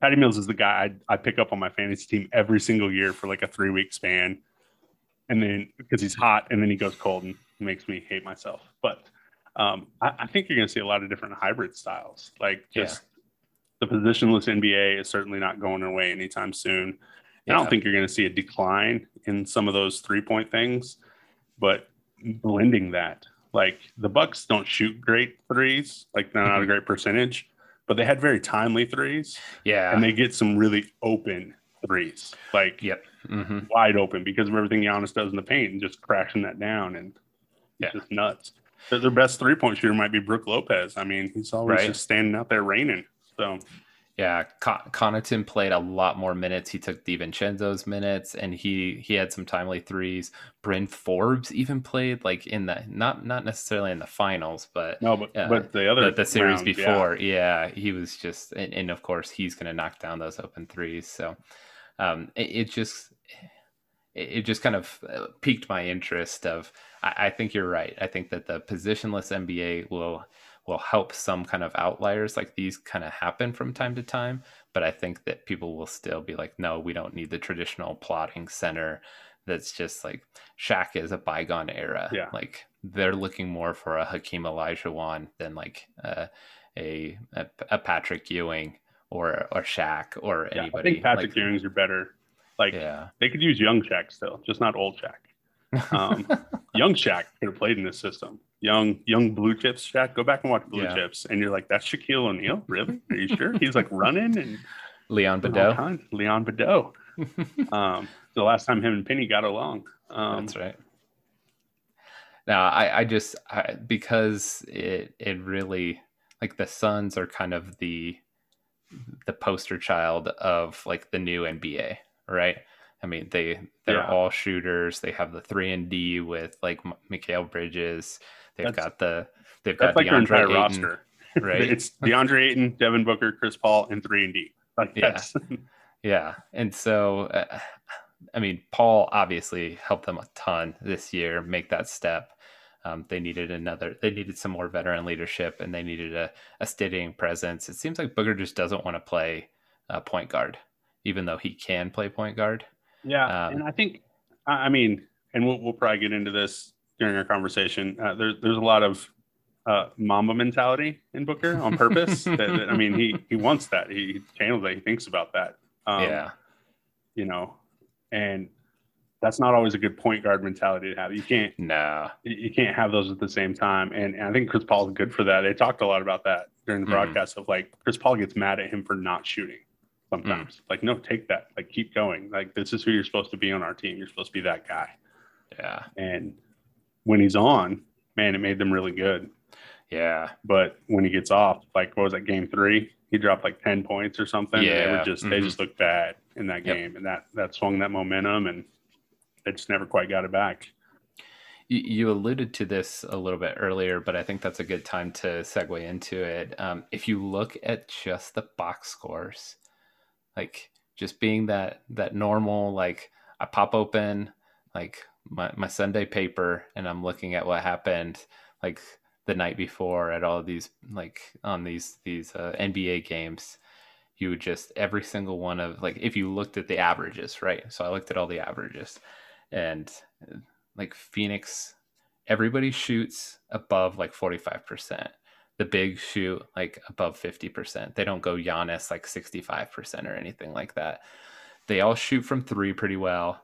Patty Mills is the guy I, I pick up on my fantasy team every single year for like a three week span. And then because he's hot and then he goes cold and makes me hate myself. But um, I, I, think you're going to see a lot of different hybrid styles. Like just yeah. the positionless NBA is certainly not going away anytime soon. Yeah. I don't think you're going to see a decline in some of those three point things, but blending that. Like the Bucks don't shoot great threes, like they're not a mm-hmm. great percentage, but they had very timely threes. Yeah. And they get some really open threes, like yep. Mm-hmm. wide open because of everything Giannis does in the paint and just crashing that down and yeah. just nuts. Their best three point shooter might be Brook Lopez. I mean, he's always right. just standing out there raining. So yeah, Con- Connaughton played a lot more minutes. He took DiVincenzo's minutes, and he he had some timely threes. Bryn Forbes even played like in the not not necessarily in the finals, but no, but uh, but the other the, the series round, before, yeah. yeah. he was just, and, and, of course he's going to knock down those open threes. So um, it, it just it just kind of uh, piqued my interest. Of I, I think you're right. I think that the positionless NBA will will help some kind of outliers like these kind of happen from time to time. But I think that people will still be like, no, we don't need the traditional plotting center that's just like Shaq is a bygone era. Yeah. Like they're looking more for a Hakeem Olajuwon than like uh, a, a, a Patrick Ewing or or Shaq or yeah, anybody. I think Patrick like, Ewing's are better. Like yeah. they could use young Shaq still, just not old Shaq. Um, young Shaq could have played in this system young young blue chips Shaq. Go back and watch blue yeah. chips, and you're like, that's Shaquille O'Neal, really? Are you sure? He's like running and Neon Boudeaux. Neon Boudeaux. um, the last time him and Penny got along. Um, that's right. Now I, I just I, because it it really like the Suns are kind of the the poster child of like the new NBA, right? I mean, they they're yeah. all shooters. They have the three and D with like Mikal Bridges. They've that's, got the they've got like DeAndre Ayton, roster, [laughs] right? it's DeAndre Ayton, Devin Booker, Chris Paul, and three and D. Like yeah, [laughs] yeah. And so, uh, I mean, Paul obviously helped them a ton this year make that step. Um, they needed another. They needed some more veteran leadership, and they needed a, a steadying presence. It seems like Booker just doesn't want to play uh, point guard, even though he can play point guard. Yeah, um, and I think, I mean, and we'll, we'll probably get into this during our conversation. Uh, there's there's a lot of uh, Mamba mentality in Booker on [laughs] purpose. that, that, I mean, he he wants that. He channels that. He thinks about that. Um, yeah. You know, and that's not always a good point guard mentality to have. You can't. No. You can't have those at the same time. And, and I think Chris Paul's good for that. They talked a lot about that during the mm-hmm. broadcast mm. of like Chris Paul gets mad at him for not shooting sometimes. Mm. Like, no, take that. Like, keep going. Like, this is who you're supposed to be on our team. You're supposed to be that guy. Yeah. And when he's on, man, it made them really good. Yeah. But when he gets off, like what was that game three? He dropped like ten points or something. Yeah. They were just mm-hmm. they just looked bad in that game, yep. and that that swung that momentum, and they just never quite got it back. You alluded to this a little bit earlier, but I think that's a good time to segue into it. Um, if you look at just the box scores, like just being that that normal, like I pop open, like my, my Sunday paper and I'm looking at what happened like the night before at all these like on these these uh, NBA games you would just every single one of like if you looked at the averages right? So I looked at all the averages and like Phoenix everybody shoots above like 45% the big shoot like above 50% they don't go Giannis like 65% or anything like that they all shoot from three pretty well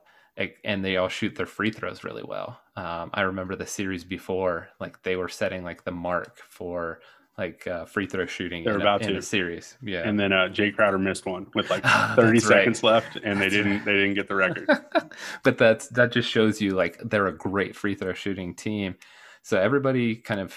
and they all shoot their free throws really well. Um, I remember the series before, like they were setting like the mark for like uh, free throw shooting. They're about a, to the series, yeah. And then uh, Jae Crowder missed one with like [laughs] 30 seconds right. left, and they didn't right. they didn't get the record. [laughs] but that's that just shows you like they're a great free throw shooting team. So everybody kind of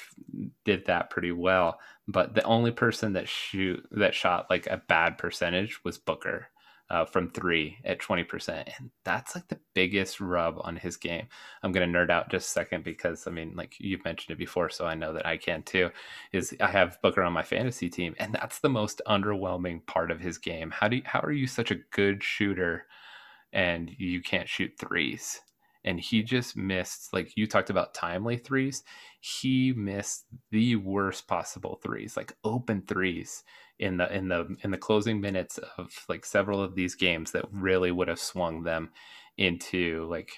did that pretty well. But the only person that shoot that shot like a bad percentage was Booker uh, from three at 20%. And that's like the biggest rub on his game. I'm going to nerd out just a second because I mean, like you've mentioned it before, so I know that I can too. Is I have Booker on my fantasy team, and that's the most underwhelming part of his game. How do you, how are you such a good shooter and you can't shoot threes? And he just missed, like you talked about timely threes. He missed the worst possible threes, like open threes in the in the in the closing minutes of like several of these games that really would have swung them into like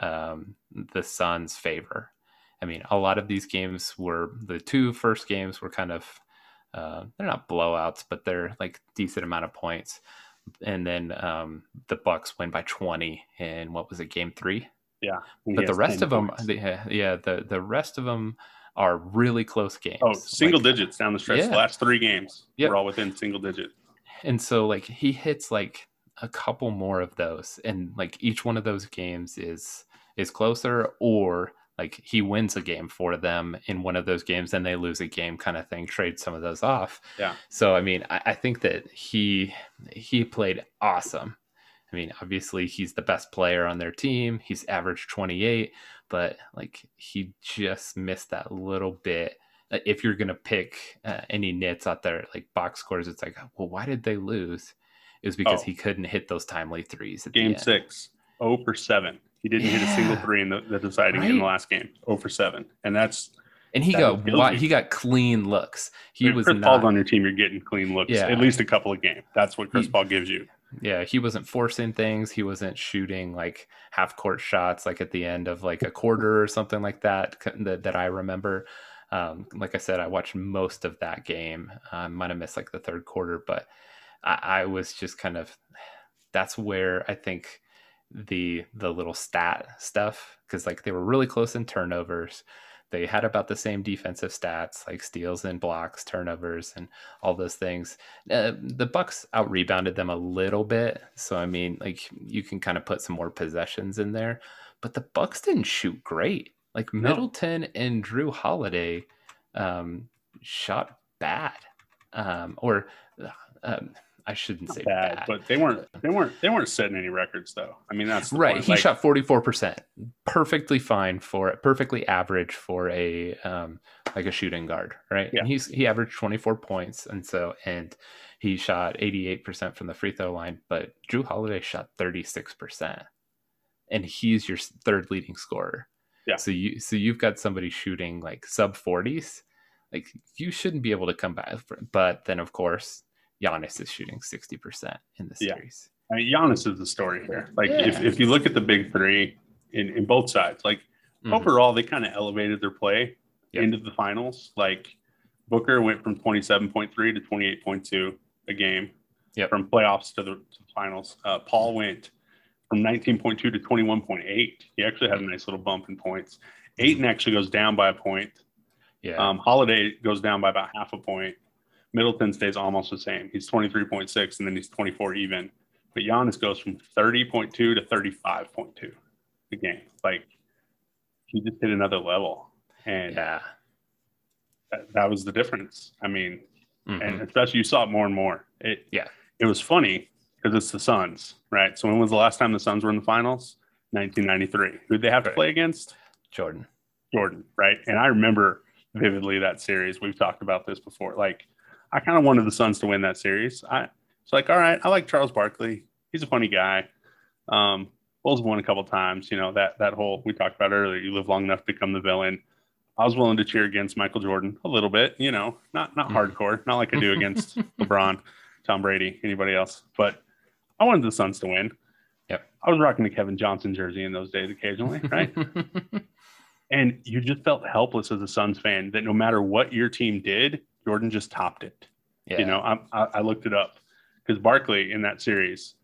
um, the Suns' favor. I mean, a lot of these games were the two first games were kind of uh, they're not blowouts, but they're like decent amount of points. And then um, the Bucks win by twenty in what was it, game three? Yeah, but the rest of them, the, yeah, the the rest of them are really close games. Oh, single like, digits down the stretch. Yeah. The last three games, yep. we're all within single digit. And so, like, he hits like a couple more of those, and like each one of those games is is closer, or like he wins a game for them in one of those games, and they lose a game, kind of thing. Trade some of those off. Yeah. So, I mean, I, I think that he he played awesome. I mean, obviously he's the best player on their team. He's averaged 28, but like he just missed that little bit. Uh, if you're gonna pick uh, any nits out there, like box scores, it's like, well, why did they lose? It was because oh. he couldn't hit those timely threes. game six, 0 for 7. He didn't yeah. hit a single three in the, the deciding right? in the last game. 0 for 7. And that's and he got why, he got clean looks. He if was Chris not, Paul's on your team. You're getting clean looks. Yeah. at least a couple of games. That's what Chris he, Paul gives you. Yeah, he wasn't forcing things. He wasn't shooting like half court shots like at the end of like a quarter or something like that that, that I remember. Um, like I said, I watched most of that game. I might have missed like the third quarter, but I, I was just kind of that's where I think the the little stat stuff because like they were really close in turnovers they had about the same defensive stats like steals and blocks turnovers and all those things uh, the bucks out rebounded them a little bit so i mean like you can kind of put some more possessions in there but the bucks didn't shoot great like no. middleton and Jrue holiday um, shot bad um, or uh, um, I shouldn't say bad, bad, but they weren't they weren't they weren't setting any records though. I mean that's right. Point. He like, shot forty four percent, perfectly fine for perfectly average for a um like a shooting guard, right? Yeah. And he's he averaged twenty four points, and so and he shot eighty eight percent from the free throw line, but Jrue Holiday shot thirty six percent, and he's your third leading scorer. Yeah. So you so you've got somebody shooting like sub forties, like you shouldn't be able to come back. But then of course Giannis is shooting 60% in the series. Yeah. I mean, Giannis is the story here. Like, yeah. if, if you look at the big three in, in both sides, like, mm-hmm. overall, they kind of elevated their play yep. into the finals. Like, Booker went from 27.3 to 28.2 a game yep. from playoffs to the, to the finals. Uh, Paul went from 19.2 to 21.8. He actually had a nice little bump in points. Ayton actually goes down by a point. Yeah. Um, Holiday goes down by about half a point. Middleton stays almost the same. He's 23.6 and then he's 24 even. But Giannis goes from 30.2 to 35.2 a game. Like he just hit another level. And yeah, that, that was the difference. I mean, mm-hmm. and especially you saw it more and more. It yeah, it was funny because it's the Suns, right? So when was the last time the Suns were in the finals? 1993. Who'd they have to play against? Jordan. Jordan, right? And I remember vividly that series. We've talked about this before. Like I kind of wanted the Suns to win that series. I it's like, all right, I like Charles Barkley. He's a funny guy. Um, Bulls won a couple times. You know that that whole we talked about earlier. You live long enough to become the villain. I was willing to cheer against Michael Jordan a little bit. You know, not not mm. hardcore, not like I do against [laughs] LeBron, Tom Brady, anybody else. But I wanted the Suns to win. Yep. I was rocking the Kevin Johnson jersey in those days occasionally, right? [laughs] and you just felt helpless as a Suns fan that no matter what your team did, Jordan just topped it. Yeah. You know, I, I, I looked it up because Barkley in that series,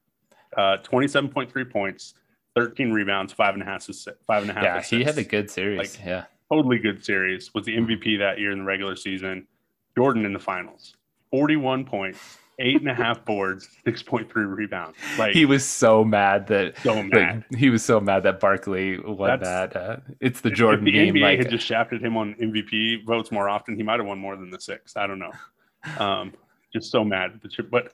uh, 27.3 points, 13 rebounds, five and a half, five and a half. Yeah, assists. he had a good series. Like, yeah. Totally good series. Was the MVP that year in the regular season. Jordan in the finals, 41 points, eight and a half boards, 6.3 rebounds. Like he was so mad that so mad. he was so mad that Barkley won That's, that. Uh, it's the Jordan the game. NBA like, had just shafted him on MVP votes more often, he might have won more than the six. I don't know. Um, just so mad. But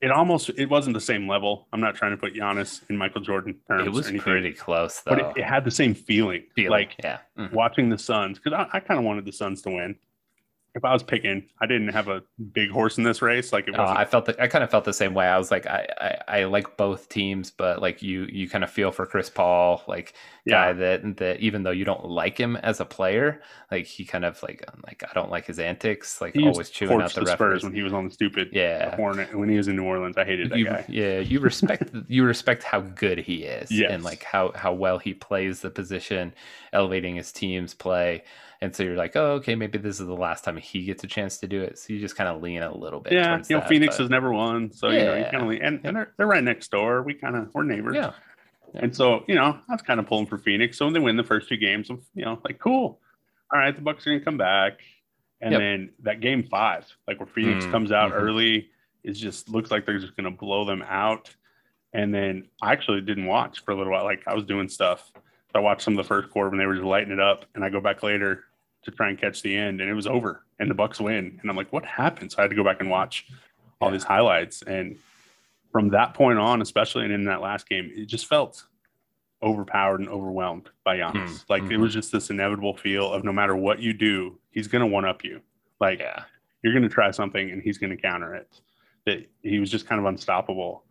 it almost it wasn't the same level. I'm not trying to put Giannis in Michael Jordan terms. It was pretty close though. But it, it, had the same feeling. feeling like yeah. Mm-hmm. watching the Suns because I, I kind of wanted the Suns to win if I was picking, I didn't have a big horse in this race. Like it was. Oh, I felt that I kind of felt the same way. I was like, I, I, I like both teams, but like you, you kind of feel for Chris Paul, like yeah. guy that that even though you don't like him as a player, like he kind of like like I don't like his antics, like he always chewing out the, the Spurs when he was on the stupid yeah Hornet when he was in New Orleans. I hated that you, guy. Yeah, you respect [laughs] you respect how good he is, yes. and like how how well he plays the position, elevating his team's play and so you're like, oh, okay, maybe this is the last time he gets a chance to do it. So you just kind of lean a little bit. Yeah, you know, that, Phoenix but... has never won, so yeah. you know, you kind of lean, and, and they're, they're right next door. We kind of we're neighbors. Yeah. yeah. And so you know, I was kind of pulling for Phoenix. So when they win the first two games, I'm you know like cool. all right, the Bucks are gonna come back. And yep. then that game five, like where Phoenix mm, comes out mm-hmm. early, it just looks like they're just gonna blow them out. And then I actually didn't watch for a little while. Like I was doing stuff. So I watched some of the first quarter when they were just lighting it up, and I go back later to try and catch the end, and it was over, and the Bucks win. And I'm like, what happened? So I had to go back and watch all these highlights. And from that point on, especially and in that last game, it just felt overpowered and overwhelmed by Giannis. Mm-hmm. Like it was mm-hmm. just this inevitable feel of no matter what you do, he's going to one up you. Like yeah. you're going to try something and he's going to counter it. That he was just kind of unstoppable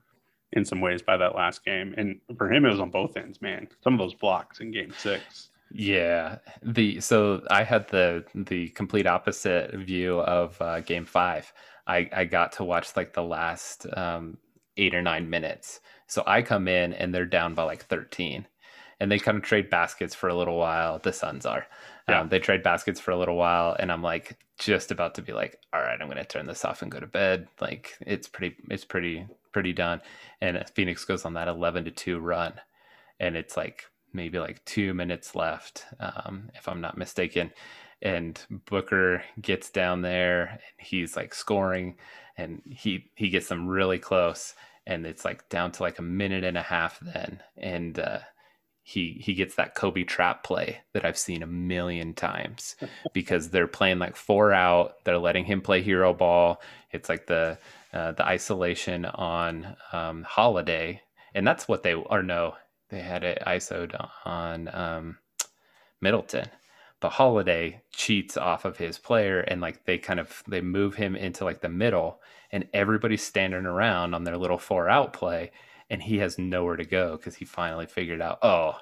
in some ways by that last game. And for him, it was on both ends, man. Some of those blocks in game six. Yeah, the so I had the the complete opposite view of uh, Game Five. I I got to watch like the last um, eight or nine minutes. So I come in and they're down by like thirteen, and they kind of trade baskets for a little while. The Suns are. Yeah. Um, they trade baskets for a little while, and I'm like just about to be like, all right, I'm gonna turn this off and go to bed. Like it's pretty, it's pretty, pretty done. And Phoenix goes on that 11 to two run, and it's like maybe like two minutes left, um, if I'm not mistaken. And Booker gets down there and he's like scoring and he he gets them really close and it's like down to like a minute and a half then and uh, he he gets that Kobe trap play that I've seen a million times [laughs] because they're playing like four out they're letting him play hero ball it's like the uh, the isolation on um, holiday and that's what they are. no they had it ISO'd on um, Middleton. But Holiday cheats off of his player and like they kind of they move him into like the middle and everybody's standing around on their little four out play and he has nowhere to go because he finally figured out, oh,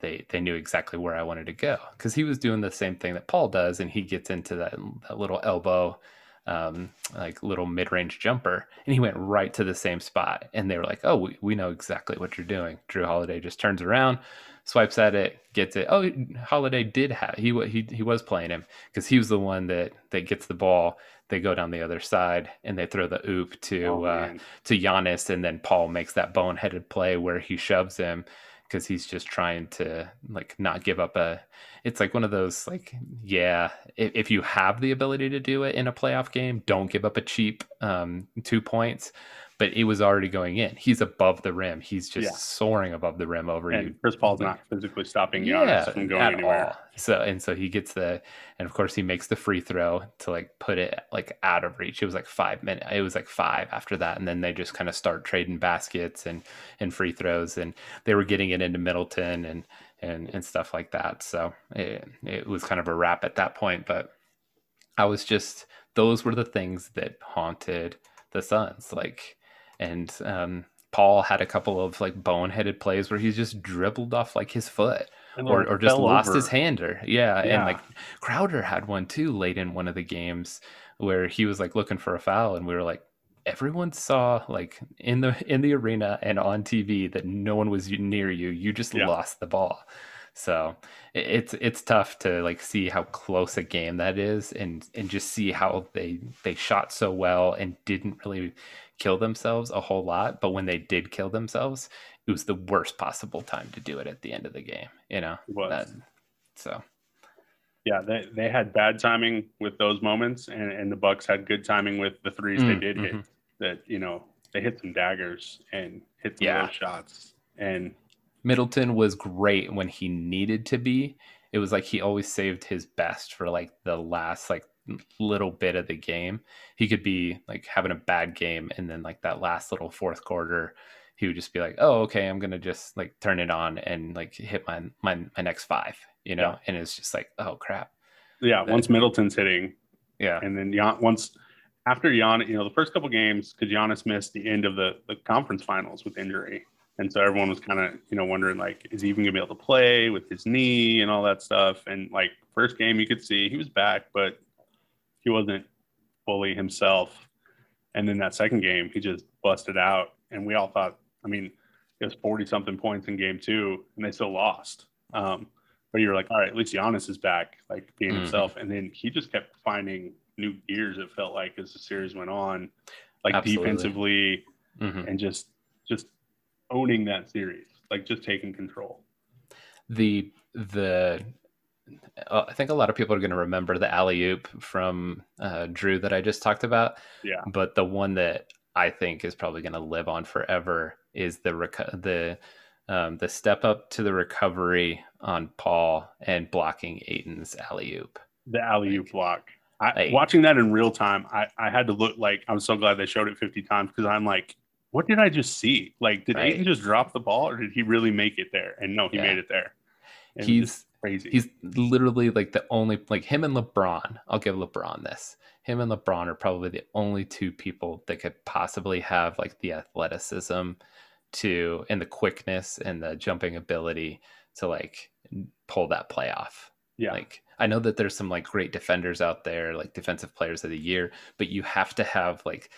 they they knew exactly where I wanted to go because he was doing the same thing that Paul does, and he gets into that, that little elbow um, like little mid-range jumper, and he went right to the same spot. And they were like, "Oh, we, we know exactly what you're doing." Jrue Holiday just turns around, swipes at it, gets it. Oh, Holiday did have he he he was playing him because he was the one that that gets the ball. They go down the other side and they throw the oop to oh, uh, to Giannis, and then Paul makes that boneheaded play where he shoves him because he's just trying to like not give up a it's like one of those like yeah if, if, you have the ability to do it in a playoff game don't give up a cheap um, two points but it was already going in. He's above the rim. He's just yeah. soaring above the rim over and you. Chris Paul's not physically stopping Giannis yeah, from going anywhere. All. So and so he gets the and of course he makes the free throw to like put it like out of reach. It was like five minutes. It was like five after that, and then they just kind of start trading baskets and and free throws, and they were getting it into Middleton and and and stuff like that. So it, it was kind of a wrap at that point. But I was just those were the things that haunted the Suns. Like and um, Paul had a couple of like boneheaded plays where he's just dribbled off like his foot or, or just lost over. his hander. Yeah. yeah. And like Crowder had one too late in one of the games where he was like looking for a foul and we were like, everyone saw like in the in the arena and on TV that no one was near you. You just yeah. lost the ball. So it's it's tough to like see how close a game that is and and just see how they they shot so well and didn't really kill themselves a whole lot, but when they did kill themselves, it was the worst possible time to do it at the end of the game. You know, that, so yeah, they they had bad timing with those moments, and and the Bucks had good timing with the threes mm, they did mm-hmm. hit. That you know they hit some daggers and hit some yeah. shots, and Middleton was great when he needed to be. It was like he always saved his best for like the last like little bit of the game. He could be like having a bad game and then like that last little fourth quarter he would just be like, "Oh, okay, I'm going to just like turn it on and like hit my my my next 5." You know? Yeah. And it's just like, "Oh, crap." Yeah, once Middleton's hitting. Yeah. And then Jan, once after Giannis, you know, the first couple games cuz Giannis missed the end of the the conference finals with injury. And so everyone was kind of, you know, wondering like, is he even gonna be able to play with his knee and all that stuff? And like first game, you could see he was back, but he wasn't fully himself. And then that second game, he just busted out, and we all thought, I mean, it was forty something points in game two, and they still lost. Um, but you're like, all right, at least Giannis is back, like being mm. himself. And then he just kept finding new gears. It felt like as the series went on, like Absolutely. defensively, mm-hmm. and just just owning that series, like just taking control. The the I think a lot of people are going to remember the alley oop from uh, Jrue that I just talked about. Yeah. But the one that I think is probably going to live on forever is the reco- the um, the step up to the recovery on Paul and blocking Ayton's alley oop. The alley oop like, block. I, like, watching that in real time, I, I had to look like I'm so glad they showed it 50 times because I'm like, what did I just see? Like, did right. Ayton just drop the ball or did he really make it there? And no, he yeah. made it there. And he's crazy. He's literally like the only like him and LeBron. I'll give LeBron this. Him and LeBron are probably the only two people that could possibly have like the athleticism to and the quickness and the jumping ability to like pull that play off. Yeah. Like I know that there's some like great defenders out there, like defensive players of the year, but you have to have like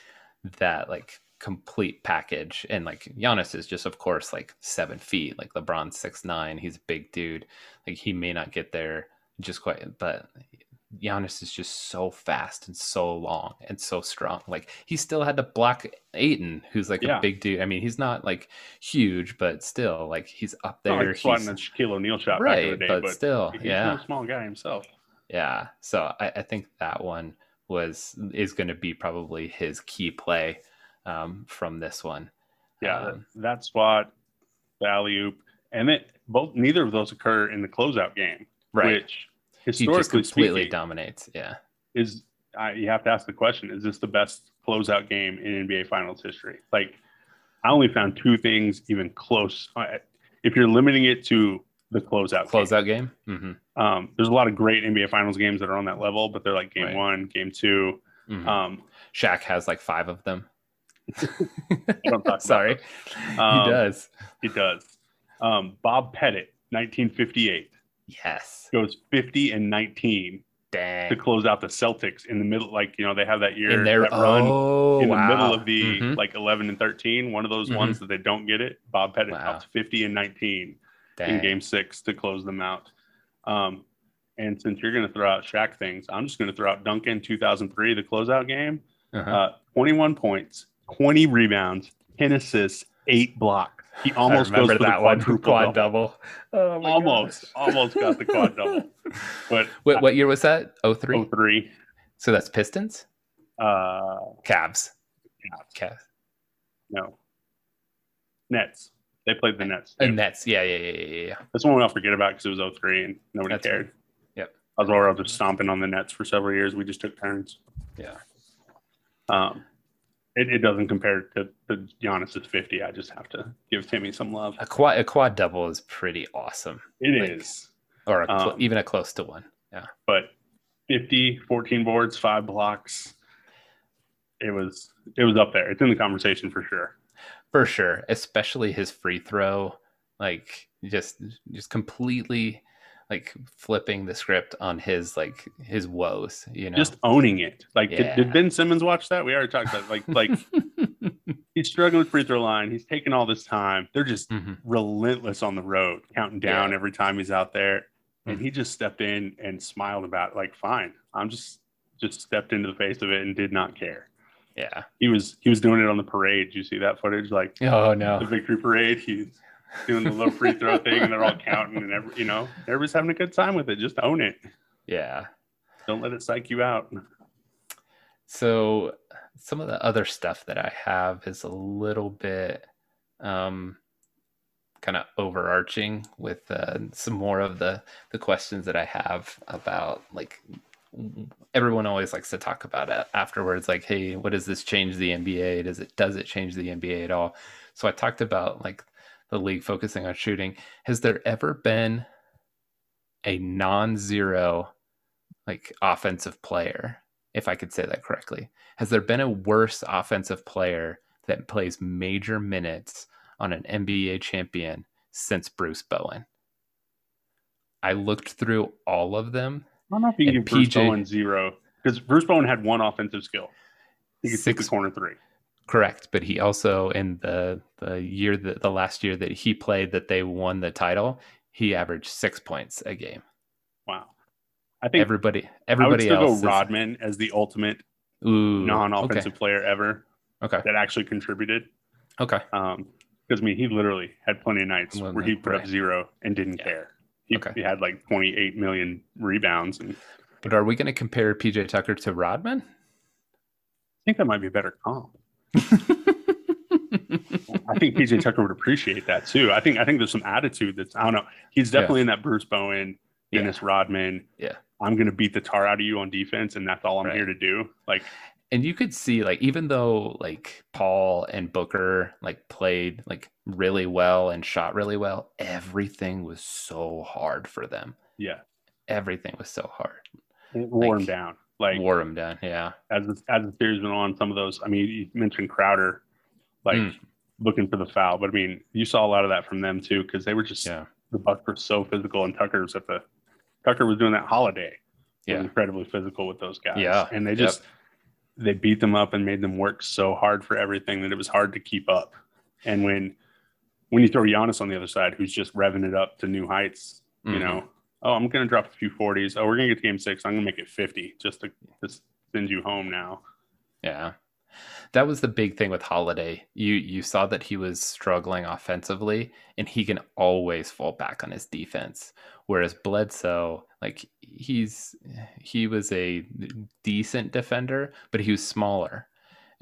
that like complete package. And like Giannis is just of course like seven feet, like LeBron's six nine. He's a big dude. Like he may not get there just quite, but Giannis is just so fast and so long and so strong. Like he still had to block Ayton, who's like yeah. a big dude. I mean, he's not like huge, but still, like he's up there. Not like swatting Shaquille O'Neal shot right, back in the day, but, but still, he's yeah, a small guy himself. Yeah, so I, I think that one was is going to be probably his key play um, from this one. Yeah, um, that spot, the alley oop, and it both neither of those occur in the closeout game, right? Which historically completely speaking, dominates. Yeah, is uh, you have to ask the question: Is this the best closeout game in NBA Finals history? Like, I only found two things even close. Uh, if you're limiting it to the closeout closeout game, game? Mm-hmm. Um, there's a lot of great NBA Finals games that are on that level, but they're like game right. one, game 2 mm-hmm. Um, Shaq has like five of them. Sorry, um, he does. He does. Um, Bob Pettit, 1958. Yes. Goes 50 and 19 Dang. to close out the Celtics in the middle. Like, you know, they have that year in their, that run oh, in wow. the middle of the mm-hmm. like 11 and 13. One of those mm-hmm. ones that they don't get it. Bob Pettit wow. 50 and 19 Dang. in game six to close them out. Um, and since you're going to throw out Shaq things, I'm just going to throw out Duncan 2003, the closeout game. Uh-huh. Uh, 21 points, 20 rebounds, 10 assists, eight blocks. He almost goes for that the one quad double. Oh almost, gosh. almost got the quad double. [laughs] But what, what year was that? 03? 03. So that's Pistons? Uh, Cavs. Cavs. Cavs. No. Nets. They played the Nets. The Nets. Yeah, yeah, yeah, yeah, yeah. This one I'll forget about because it was 03 and nobody that's cared. Right. Yep. I was already just stomping on the Nets for several years. We just took turns. Yeah. Um, it, it doesn't compare to, to Giannis's 50. I just have to give Timmy some love. A quad, a quad double is pretty awesome. It like, is, Or a um, even a close to one. Yeah. But 50, 14 boards, five blocks. It was it was up there. It's in the conversation for sure. For sure, especially his free throw, like just just completely like flipping the script on his like his woes, you know, just owning it. Like, yeah. did, did, Ben Simmons watch that? We already talked about it. like like [laughs] he's struggling with free throw line. He's taking all this time. They're just mm-hmm. relentless on the road, counting down yeah. every time he's out there. And mm-hmm. he just stepped in and smiled about it, like, fine, I'm just just stepped into the face of it and did not care. Yeah, he was he was doing it on the parade. You see that footage? Like, oh no, the victory parade. He's doing the little free throw thing, and they're all counting, and every, you know, everybody's having a good time with it. Just own it. Yeah. Don't let it psych you out. So some of the other stuff that I have is a little bit um, kind of overarching with uh, some more of the the questions that I have about like everyone always likes to talk about it afterwards like hey what does this change the nba does it does it change the nba at all so i talked about like the league focusing on shooting. Has there ever been a non-zero like offensive player, if I could say that correctly? Has there been a worse offensive player that plays major minutes on an NBA champion since Bruce Bowen? I looked through all of them. I don't know if you can give Bruce Bowen zero because Bruce Bowen had one offensive skill. He could six, take the corner three. Correct, but he also in the the year that the last year that he played that they won the title, he averaged six points a game. Wow, I think everybody everybody I would else go Rodman as the ultimate non-offensive okay. player ever. Okay, that actually contributed. Okay, um, because I mean he literally had plenty of nights well, where he put right. up zero and didn't yeah. care. He, okay. he had like 28 million rebounds. And, but are we going to compare PJ Tucker to Rodman? I think that might be a better comp. [laughs] I think PJ Tucker would appreciate that too. I think I think there's some attitude that's I don't know. He's definitely yeah. in that Bruce Bowen, Dennis yeah. Rodman. Yeah. I'm gonna beat the tar out of you on defense, and that's all I'm right. here to do. Like and you could see like even though like Paul and Booker like played like really well and shot really well, everything was so hard for them. Yeah. Everything was so hard. It wore like, them down. Like wore them down, yeah. As the, as the series went on, some of those I mean you mentioned Crowder like mm. looking for the foul, but I mean you saw a lot of that from them too, because they were just yeah. the Bucks were so physical and Tucker was at the Tucker was doing that holiday. Yeah. incredibly physical with those guys. Yeah. And they just yep they beat them up and made them work so hard for everything that it was hard to keep up. And when when you throw Giannis on the other side, who's just revving it up to new heights, mm-hmm. you know, oh, I'm going to drop a few 40s. Oh, we're going to get to game six. I'm going to make it 50 just to just send you home now. Yeah. That was the big thing with Holiday. You you saw that he was struggling offensively and he can always fall back on his defense. Whereas Bledsoe, like he's he was a decent defender, but he was smaller.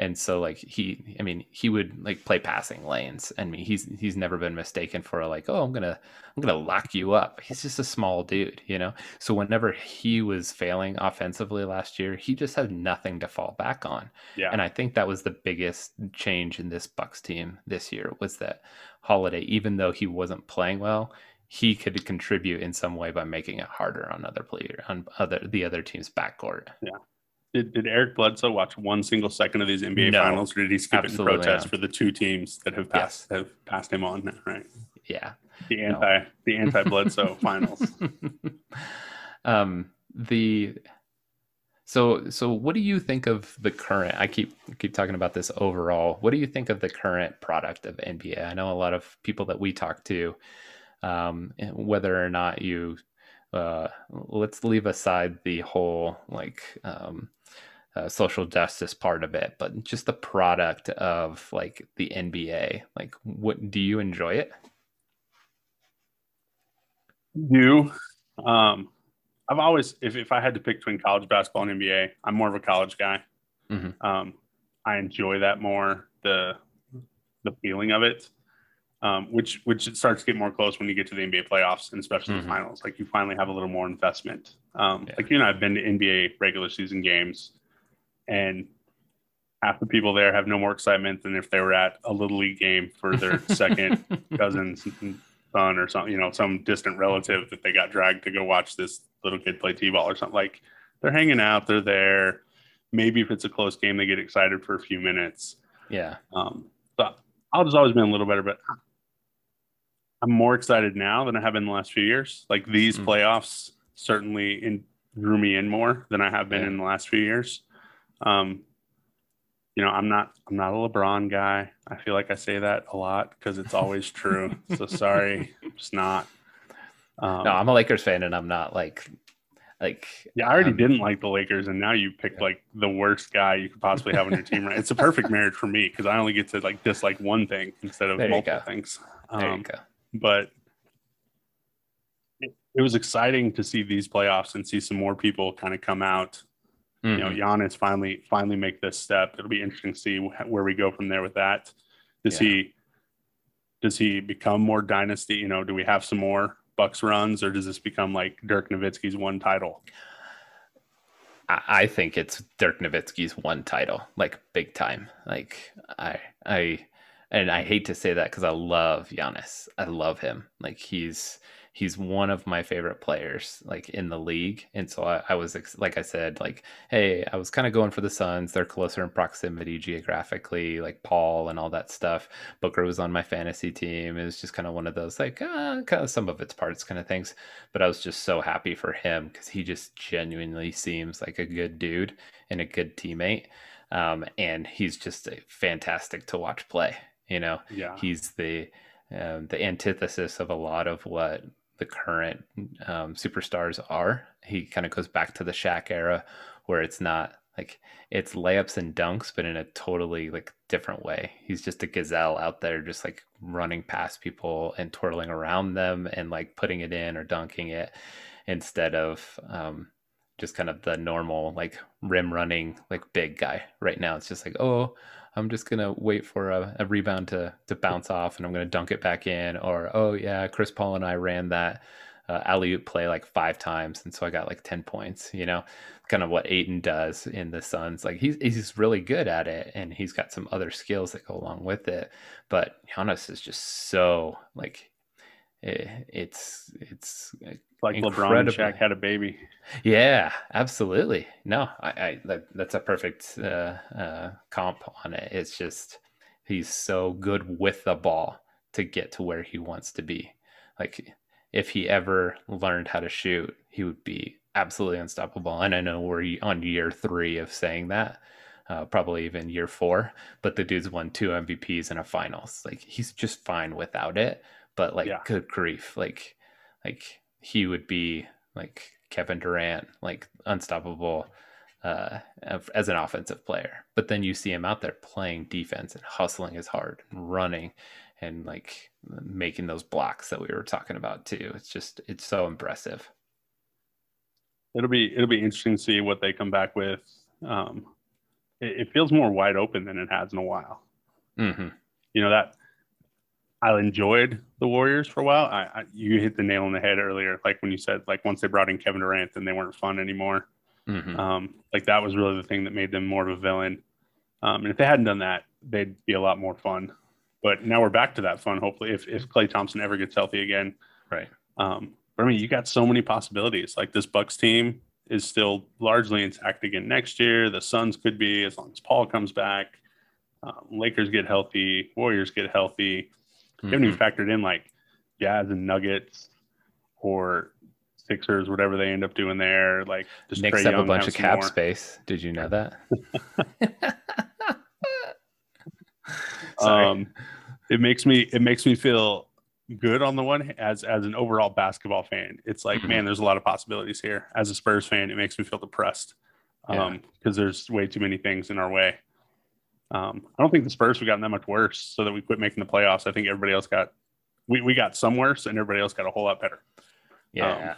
And so like he I mean, he would like play passing lanes. I mean, he's he's never been mistaken for like, oh, I'm gonna I'm gonna lock you up. He's just a small dude, you know? So whenever he was failing offensively last year, he just had nothing to fall back on. Yeah. And I think that was the biggest change in this Bucks team this year was that Holiday, even though he wasn't playing well, he could contribute in some way by making it harder on other player on other the other team's backcourt. Yeah. Did, did Eric Bledsoe watch one single second of these NBA no, finals, or did he skip it in protest not. for the two teams that have passed yes. have passed him on? Right. Yeah. The anti no. the anti [laughs] Bledsoe finals. [laughs] Um. The. So so what do you think of the current? I keep keep talking about this overall. What do you think of the current product of NBA? I know a lot of people that we talk to um, whether or not you uh, let's leave aside the whole like um, uh, social justice part of it, but just the product of like the NBA. Like, what do you enjoy it? Do um, I've always if if I had to pick between college basketball and NBA, I'm more of a college guy. Mm-hmm. Um, I enjoy that more the the feeling of it um, which which starts to get more close when you get to the NBA playoffs and especially mm-hmm. the finals. Like you finally have a little more investment. Um, yeah. Like you and I have been to NBA regular season games, and half the people there have no more excitement than if they were at a little league game for their [laughs] second cousin's son or something. You know, some distant relative that they got dragged to go watch this little kid play t-ball or something. Like they're hanging out, they're there. Maybe if it's a close game, they get excited for a few minutes. Yeah. Um, but I'll just always been a little better, but I'm more excited now than I have in the last few years. Like these mm. playoffs certainly in, drew me in more than I have been yeah. in the last few years. Um, you know, I'm not I'm not a LeBron guy. I feel like I say that a lot because it's always [laughs] true. so sorry, I'm just not. Um, no, I'm a Lakers fan, and I'm not like like yeah. I already um, didn't like the Lakers, and now you picked yeah. like the worst guy you could possibly have on your team. Right? It's a perfect [laughs] marriage for me because I only get to like dislike one thing instead of multiple things. Um, there you um, go but it, it, was exciting to see these playoffs and see some more people kind of come out. Mm-hmm. You know, mm-hmm. Giannis finally finally make this step. It'll be interesting to see where we go from there with that. Does yeah. he does he become more dynasty? You know, do we have some more Bucks runs, or does this become like Dirk Nowitzki's one title? I think it's Dirk Nowitzki's one title, like big time. Like I, I, and I hate to say that because I love Giannis. I love him. Like he's he's one of my favorite players like in the league. And so I, I was like I said, like, hey, I was kind of going for the Suns. They're closer in proximity geographically, like Paul and all that stuff. Booker was on my fantasy team. It was just kind of one of those like uh, kind of some of its parts kind of things. But I was just so happy for him because he just genuinely seems like a good dude and a good teammate. Um, and he's just a fantastic to watch play. You know, yeah. he's the um, the antithesis of a lot of what the current um, superstars are. He kind of goes back to the Shaq era, where it's not like it's layups and dunks, but in a totally like different way. He's just a gazelle out there, just like running past people and twirling around them and like putting it in or dunking it instead of um, just kind of the normal like rim running like big guy. Right now, it's just like oh. I'm just gonna wait for a, a rebound to to bounce off, and I'm gonna dunk it back in. Or oh yeah, Chris Paul and I ran that uh, alley oop play like five times, and so I got like ten points. You know, kind of what Ayton does in the Suns. Like he's he's really good at it, and he's got some other skills that go along with it. But Giannis is just so like it, it's it's like. LeBron Shaq had a baby. Yeah, absolutely. No, I, I that, that's a perfect uh, uh, comp on it. It's just he's so good with the ball to get to where he wants to be. Like if he ever learned how to shoot, he would be absolutely unstoppable. And I know we're on year three of saying that, uh, probably even year four. But the dude's won two MVPs and a finals. Like he's just fine without it. But like, yeah. good grief, like, like he would be like Kevin Durant, like unstoppable uh, as an offensive player. But then you see him out there playing defense and hustling his heart and running and like making those blocks that we were talking about too. It's just it's so impressive. It'll be it'll be interesting to see what they come back with. Um, it, it feels more wide open than it has in a while. Mm-hmm. You know that I enjoyed the Warriors for a while. I, I, you hit the nail on the head earlier, like when you said like once they brought in Kevin Durant, then they weren't fun anymore. Mm-hmm. Um, like that was really the thing that made them more of a villain. Um, and if they hadn't done that, they'd be a lot more fun. But now we're back to that fun. Hopefully, if if Klay Thompson ever gets healthy again, right? Um, but I mean, you got so many possibilities. Like this Bucks team is still largely intact again next year. The Suns could be as long as Paul comes back. Um, Lakers get healthy. Warriors get healthy. Mm-hmm. You haven't even mm-hmm. factored in like Jazz and Nuggets or Sixers, whatever they end up doing there. Like just Knicks have a bunch of cap more. space. Did you know that? [laughs] [laughs] um, it makes me it makes me feel good on the one as as an overall basketball fan. It's like, mm-hmm. man, there's a lot of possibilities here. As a Spurs fan, it makes me feel depressed um, because yeah. there's way too many things in our way. Um, I don't think the Spurs have gotten that much worse, so that we quit making the playoffs. I think everybody else got we we got some worse, and everybody else got a whole lot better. Yeah, um,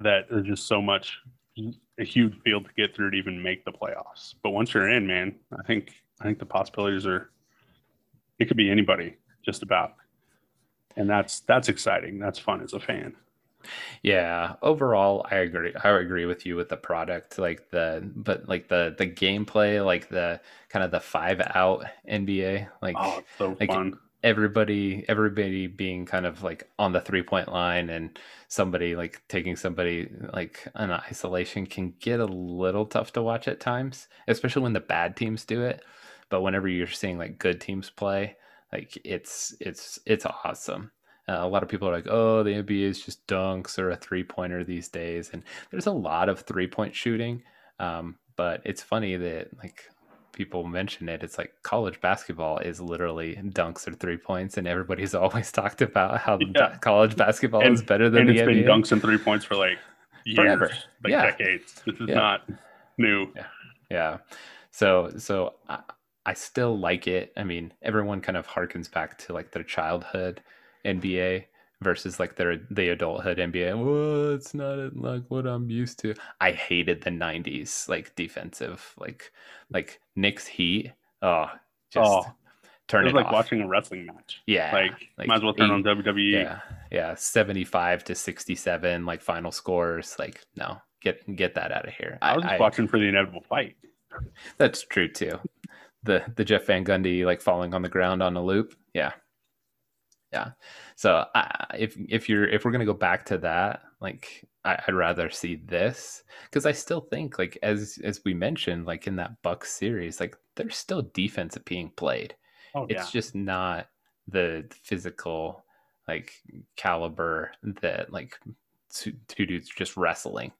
that there's just so much a huge field to get through to even make the playoffs. But once you're in, man, I think I think the possibilities are it could be anybody, just about. And that's that's exciting. That's fun as a fan. Yeah, overall I agree. I agree with you with the product like the but like the the gameplay like the kind of the 5 out NBA oh, like oh, so like fun. everybody everybody being kind of like on the three point line and somebody like taking somebody like an isolation can get a little tough to watch at times, especially when the bad teams do it but whenever you're seeing like good teams play, like it's it's it's awesome. Uh, a lot of people are like, "Oh, the NBA is just dunks or a three pointer these days," and there's a lot of three point shooting. Um, but it's funny that like people mention it. It's like college basketball is literally dunks or three points, and everybody's [laughs] always talked about how yeah. college basketball and, is better than and the it's NBA. been dunks and three points for like years, Forever. like yeah. decades. This is yeah. not new. Yeah. yeah. So so I still like it. I mean, everyone kind of harkens back to like their childhood NBA versus like their the adulthood NBA. Well, it's not like what I'm used to. I hated the '90s like defensive, like like Knicks Heat. Oh, just oh, turn it, it like off. watching a wrestling match. Yeah, like, like might as well turn eight, on WWE. Yeah, yeah, 75 to 67, like final scores. Like no, get get that out of here. I was I, watching for the inevitable fight. That's true too the the Jeff Van Gundy like falling on the ground on a loop. Yeah, yeah. So if if you're if we're gonna go back to that, like I, would rather see this because I still think like as as we mentioned, like in that Bucks series, like there's still defense being played. Oh, it's yeah. just not the physical like caliber that like two, two dudes just wrestling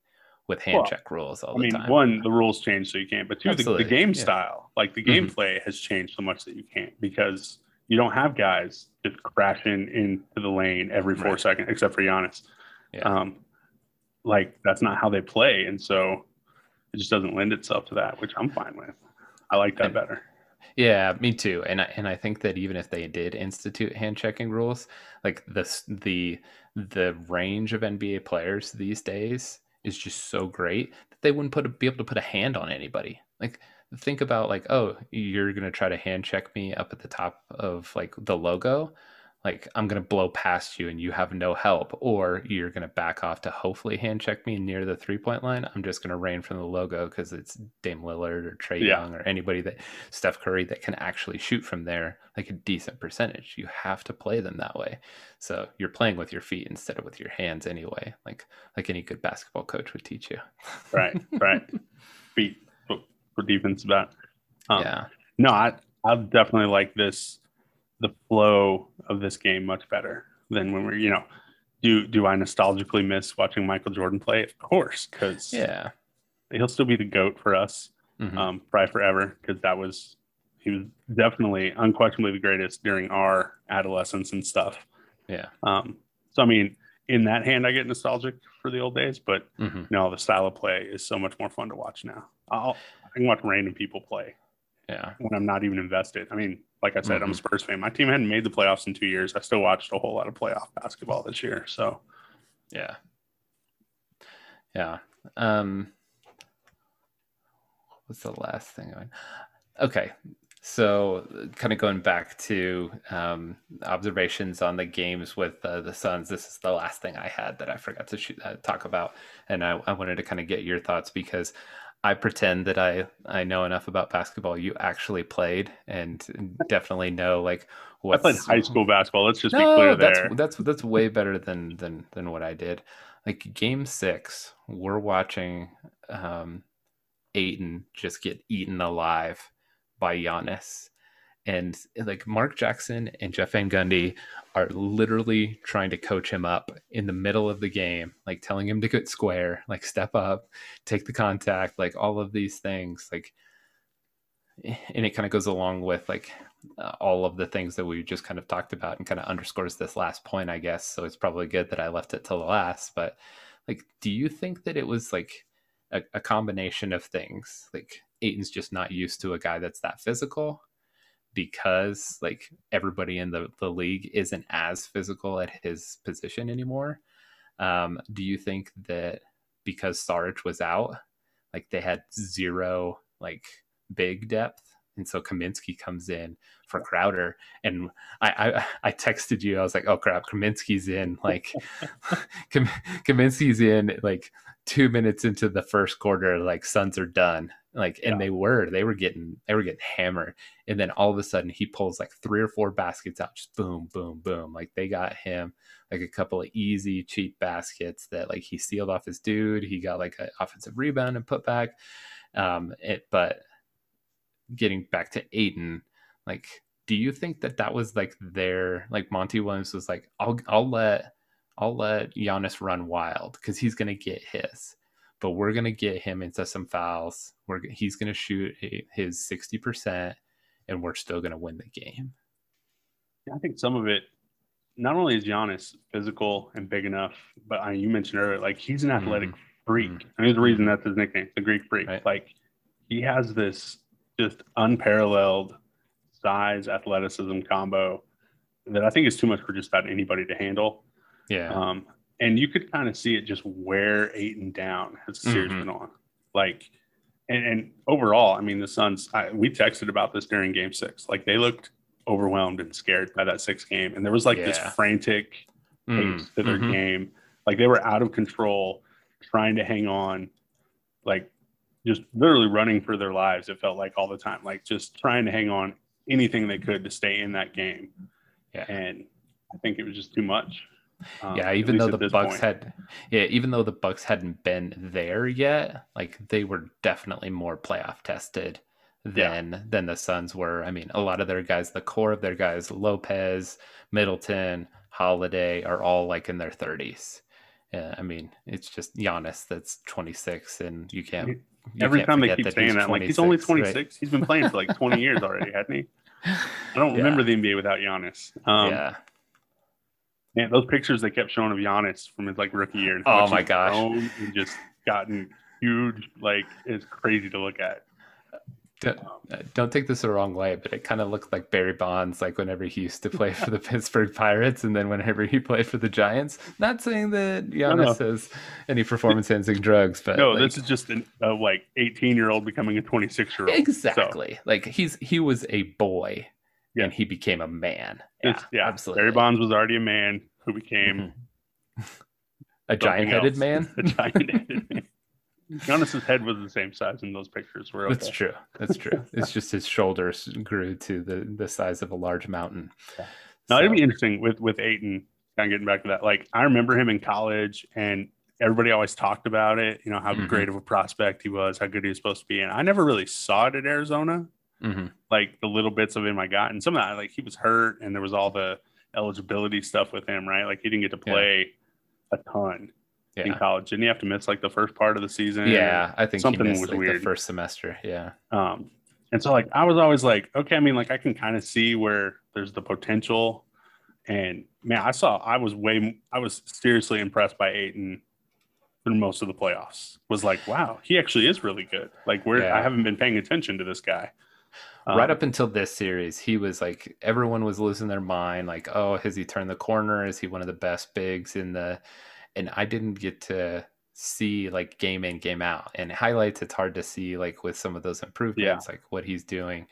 with hand well, check rules all I mean, time. One, the rules change so you can't, but two, the, the, game yeah. style, like the mm-hmm. gameplay has changed so much that you can't because you don't have guys just crashing into the lane every four right. seconds, except for Giannis. Yeah. Um, like that's not how they play, and so it just doesn't lend itself to that, which I'm fine with. I like that and, better. Yeah, me too. And I, and I think that even if they did institute hand checking rules, like this the the range of NBA players these days is just so great that they wouldn't put a, be able to put a hand on anybody. Like think about like, oh, you're gonna try to hand check me up at the top of like the logo like I'm gonna blow past you and you have no help, or you're gonna back off to hopefully hand check me near the three point line. I'm just gonna rain from the logo because it's Dame Lillard or Trae yeah. Young or anybody that Steph Curry that can actually shoot from there like a decent percentage. You have to play them that way. So you're playing with your feet instead of with your hands anyway, like like any good basketball coach would teach you. right, right. [laughs] Feet for defense about. Um, yeah. No, I I definitely like this the flow of this game much better than when we're you know do do I nostalgically miss watching Michael Jordan play? Of course, because yeah, he'll still be the goat for us, mm-hmm. um, probably forever. Because that was he was definitely unquestionably the greatest during our adolescence and stuff. Yeah. Um. So I mean, in that hand, I get nostalgic for the old days, but mm-hmm. no, the style of play is so much more fun to watch now. I'll I can watch random people play. Yeah. When I'm not even invested. I mean, like I said, mm-hmm. I'm a mm-hmm. Spurs fan. My team hadn't made the playoffs in two years. I still watched a whole lot of playoff basketball this year. So, yeah, yeah. Um, what's the last thing? Okay, so kind of going back to um, observations on the games with uh, the Suns. This is the last thing I had that I forgot to shoot, uh, talk about, and I, I wanted to kind of get your thoughts because I pretend that I I know enough about basketball. You actually played and definitely know like what. I played high school basketball. Let's just no, be clear that's, there. That's that's way better than than than what I did. Like game six, we're watching um, Ayton just get eaten alive by Giannis, and like Mark Jackson and Jeff Van Gundy are literally trying to coach him up in the middle of the game, like telling him to get square, like step up, take the contact, like all of these things, like, and it kind of goes along with like uh, all of the things that we just kind of talked about and kind of underscores this last point, I guess. So it's probably good that I left it till the last, but like, do you think that it was like a, a combination of things? Like Ayton's just not used to a guy that's that physical because like everybody in the, the league isn't as physical at his position anymore. Um, do you think that because Sarge was out, like they had zero like big depth? And so Kaminsky comes in for Crowder, and I, I, I texted you. I was like, "Oh crap, Kaminsky's in!" Like, [laughs] Kaminsky's in like two minutes into the first quarter. Like, Suns are done, like and yeah. they were they were getting they were getting hammered and then all of a sudden he pulls like three or four baskets out just boom boom boom like they got him like a couple of easy cheap baskets that like he sealed off his dude he got like an offensive rebound and put back um it but getting back to Ayton, like do you think that that was like their like Monty Williams was like I'll I'll let I'll let Giannis run wild because he's gonna get his but we're going to get him into some fouls. We're, he's going to shoot his 60%, and we're still going to win the game. I think some of it, not only is Giannis physical and big enough, but I, you mentioned earlier, like he's an athletic mm-hmm. freak. Mm-hmm. I mean, there's a reason that's his nickname, the Greek freak. Right. Like he has this just unparalleled size athleticism combo that I think is too much for just about anybody to handle. Yeah. Um, and you could kind of see it just wear Ayton down as the series mm-hmm. went on. Like, and, and, overall, I mean, the Suns. I, we texted about this during Game Six. Like they looked overwhelmed and scared by that six game, and there was like yeah. this frantic mm-hmm. to their mm-hmm. game. Like they were out of control, trying to hang on, like just literally running for their lives. It felt like all the time, like just trying to hang on anything they could to stay in that game. Yeah. And I think it was just too much. Um, yeah, even though the Bucks point. had, yeah, even though the Bucks hadn't been there yet, like they were definitely more playoff tested than yeah. than the Suns were. I mean, a lot of their guys, the core of their guys, Lopez, Middleton, Holiday, are all like in their thirties. Yeah, I mean, it's just Giannis that's 26, and you can't. You Every can't time they keep that saying that, like he's only 26. Right? He's been playing for like 20 years [laughs] already, hadn't he? I don't yeah. remember the NBA without Giannis. Um, yeah, Man, those pictures they kept showing of Giannis from his like rookie year. oh my gosh! And just gotten huge. Like it's crazy to look at. Don't, uh, don't take this the wrong way, but it kind of looked like Barry Bonds, like whenever he used to play for the [laughs] Pittsburgh Pirates, and then whenever he played for the Giants. Not saying that Giannis no, no. has any performance-enhancing drugs, but no, like, this is just a like eighteen-year-old becoming a twenty-six-year-old. Exactly. So. Like he's he was a boy, yeah. and he became a man. Yeah, yeah, absolutely. Barry Bonds was already a man who became mm-hmm. [laughs] a giant-headed man. [laughs] a giant-headed man. Giannis's head was the same size in those pictures. We're okay. That's true. That's true. [laughs] it's just his shoulders grew to the the size of a large mountain. Yeah. Now so. it'd be interesting with with Ayton. Kind of getting back to that. Like I remember him in college, and everybody always talked about it. You know how mm-hmm. great of a prospect he was, how good he was supposed to be, and I never really saw it at Arizona. Mm-hmm. Like the little bits of him I got, and some of that, like he was hurt, and there was all the eligibility stuff with him, right? Like he didn't get to play yeah. a ton yeah. in college. Didn't he have to miss like the first part of the season? Yeah, I think something missed, was like, weird. The first semester, yeah. Um, and so like I was always like, okay, I mean, like I can kind of see where there's the potential. And man, I saw I was way I was seriously impressed by Ayton through most of the playoffs. Was like, wow, he actually is really good. Like where yeah. I haven't been paying attention to this guy. Um, right up until this series, he was like everyone was losing their mind. Like, oh, has he turned the corner? Is he one of the best bigs in the and I didn't get to see like game in game out and highlights it's hard to see like with some of those improvements yeah. like what he's doing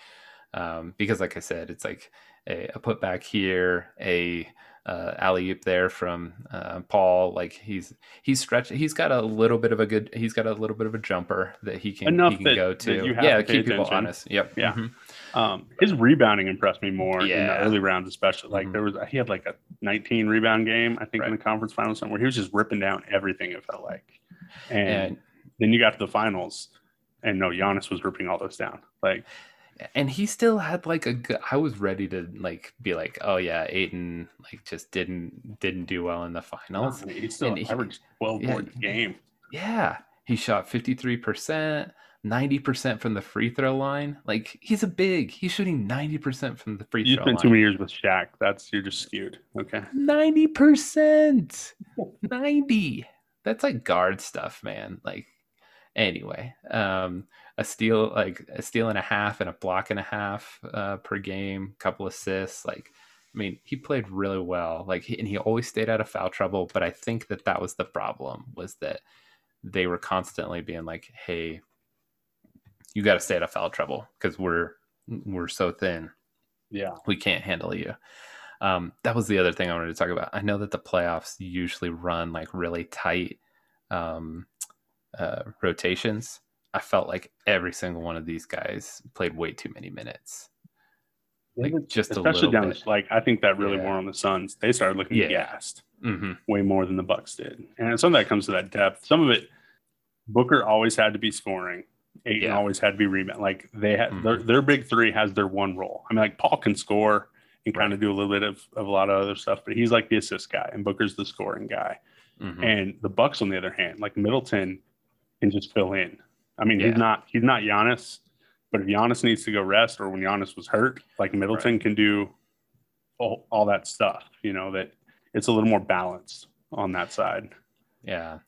um, because like i said it's like a, a put back here a uh, alley oop there from uh, Paul. Like he's he's stretched. He's got a little bit of a good. He's got a little bit of a jumper that he can Enough he can that, go to. yeah, to keep people honest. Yep. Yeah. Mm-hmm. Um, his rebounding impressed me more yeah. in the early rounds, especially. Like mm-hmm. there was, he had like a 19 rebound game, I think, right. in the conference finals, somewhere he was just ripping down everything. It felt like, and, and then you got to the finals, and no, Giannis was ripping all those down. Like, and he still had like a good. I was ready to like be like, oh yeah, Ayton like just didn't didn't do well in the finals. he still and averaged 12 yeah, points a game. Yeah, he shot 53 percent. 90% from the free throw line. Like he's a big. He's shooting 90% from the free you throw line. You spent too many years with Shaq. That's you're just skewed. Okay. 90%. [laughs] 90. That's like guard stuff, man. Like anyway, um a steal like a steal and a half and a block and a half uh, per game, couple assists, like I mean, he played really well. Like, he, and he always stayed out of foul trouble. But I think that that was the problem was that they were constantly being like, "Hey, you got to stay out of foul trouble because we're we're so thin. Yeah, we can't handle you. Um, that was the other thing I wanted to talk about. I know that the playoffs usually run like really tight um, uh, rotations. I felt like every single one of these guys played way too many minutes. Like just especially down bit. like I think that really yeah. wore on the Suns. They started looking yeah. gassed mm-hmm. way more than the Bucks did, and some of that comes to that depth. Some of it, Booker always had to be scoring. Ayton yeah. always had to be rebound. Like they had mm-hmm. their, their big three has their one role. I mean, like Paul can score and kind right. of do a little bit of, of a lot of other stuff, but he's like the assist guy and Booker's the scoring guy. Mm-hmm. And the Bucks, on the other hand, like Middleton can just fill in. I mean, yeah. he's not he's not Giannis, but if Giannis needs to go rest or when Giannis was hurt, like Middleton right. can do all, all that stuff. You know that it's a little more balanced on that side. Yeah.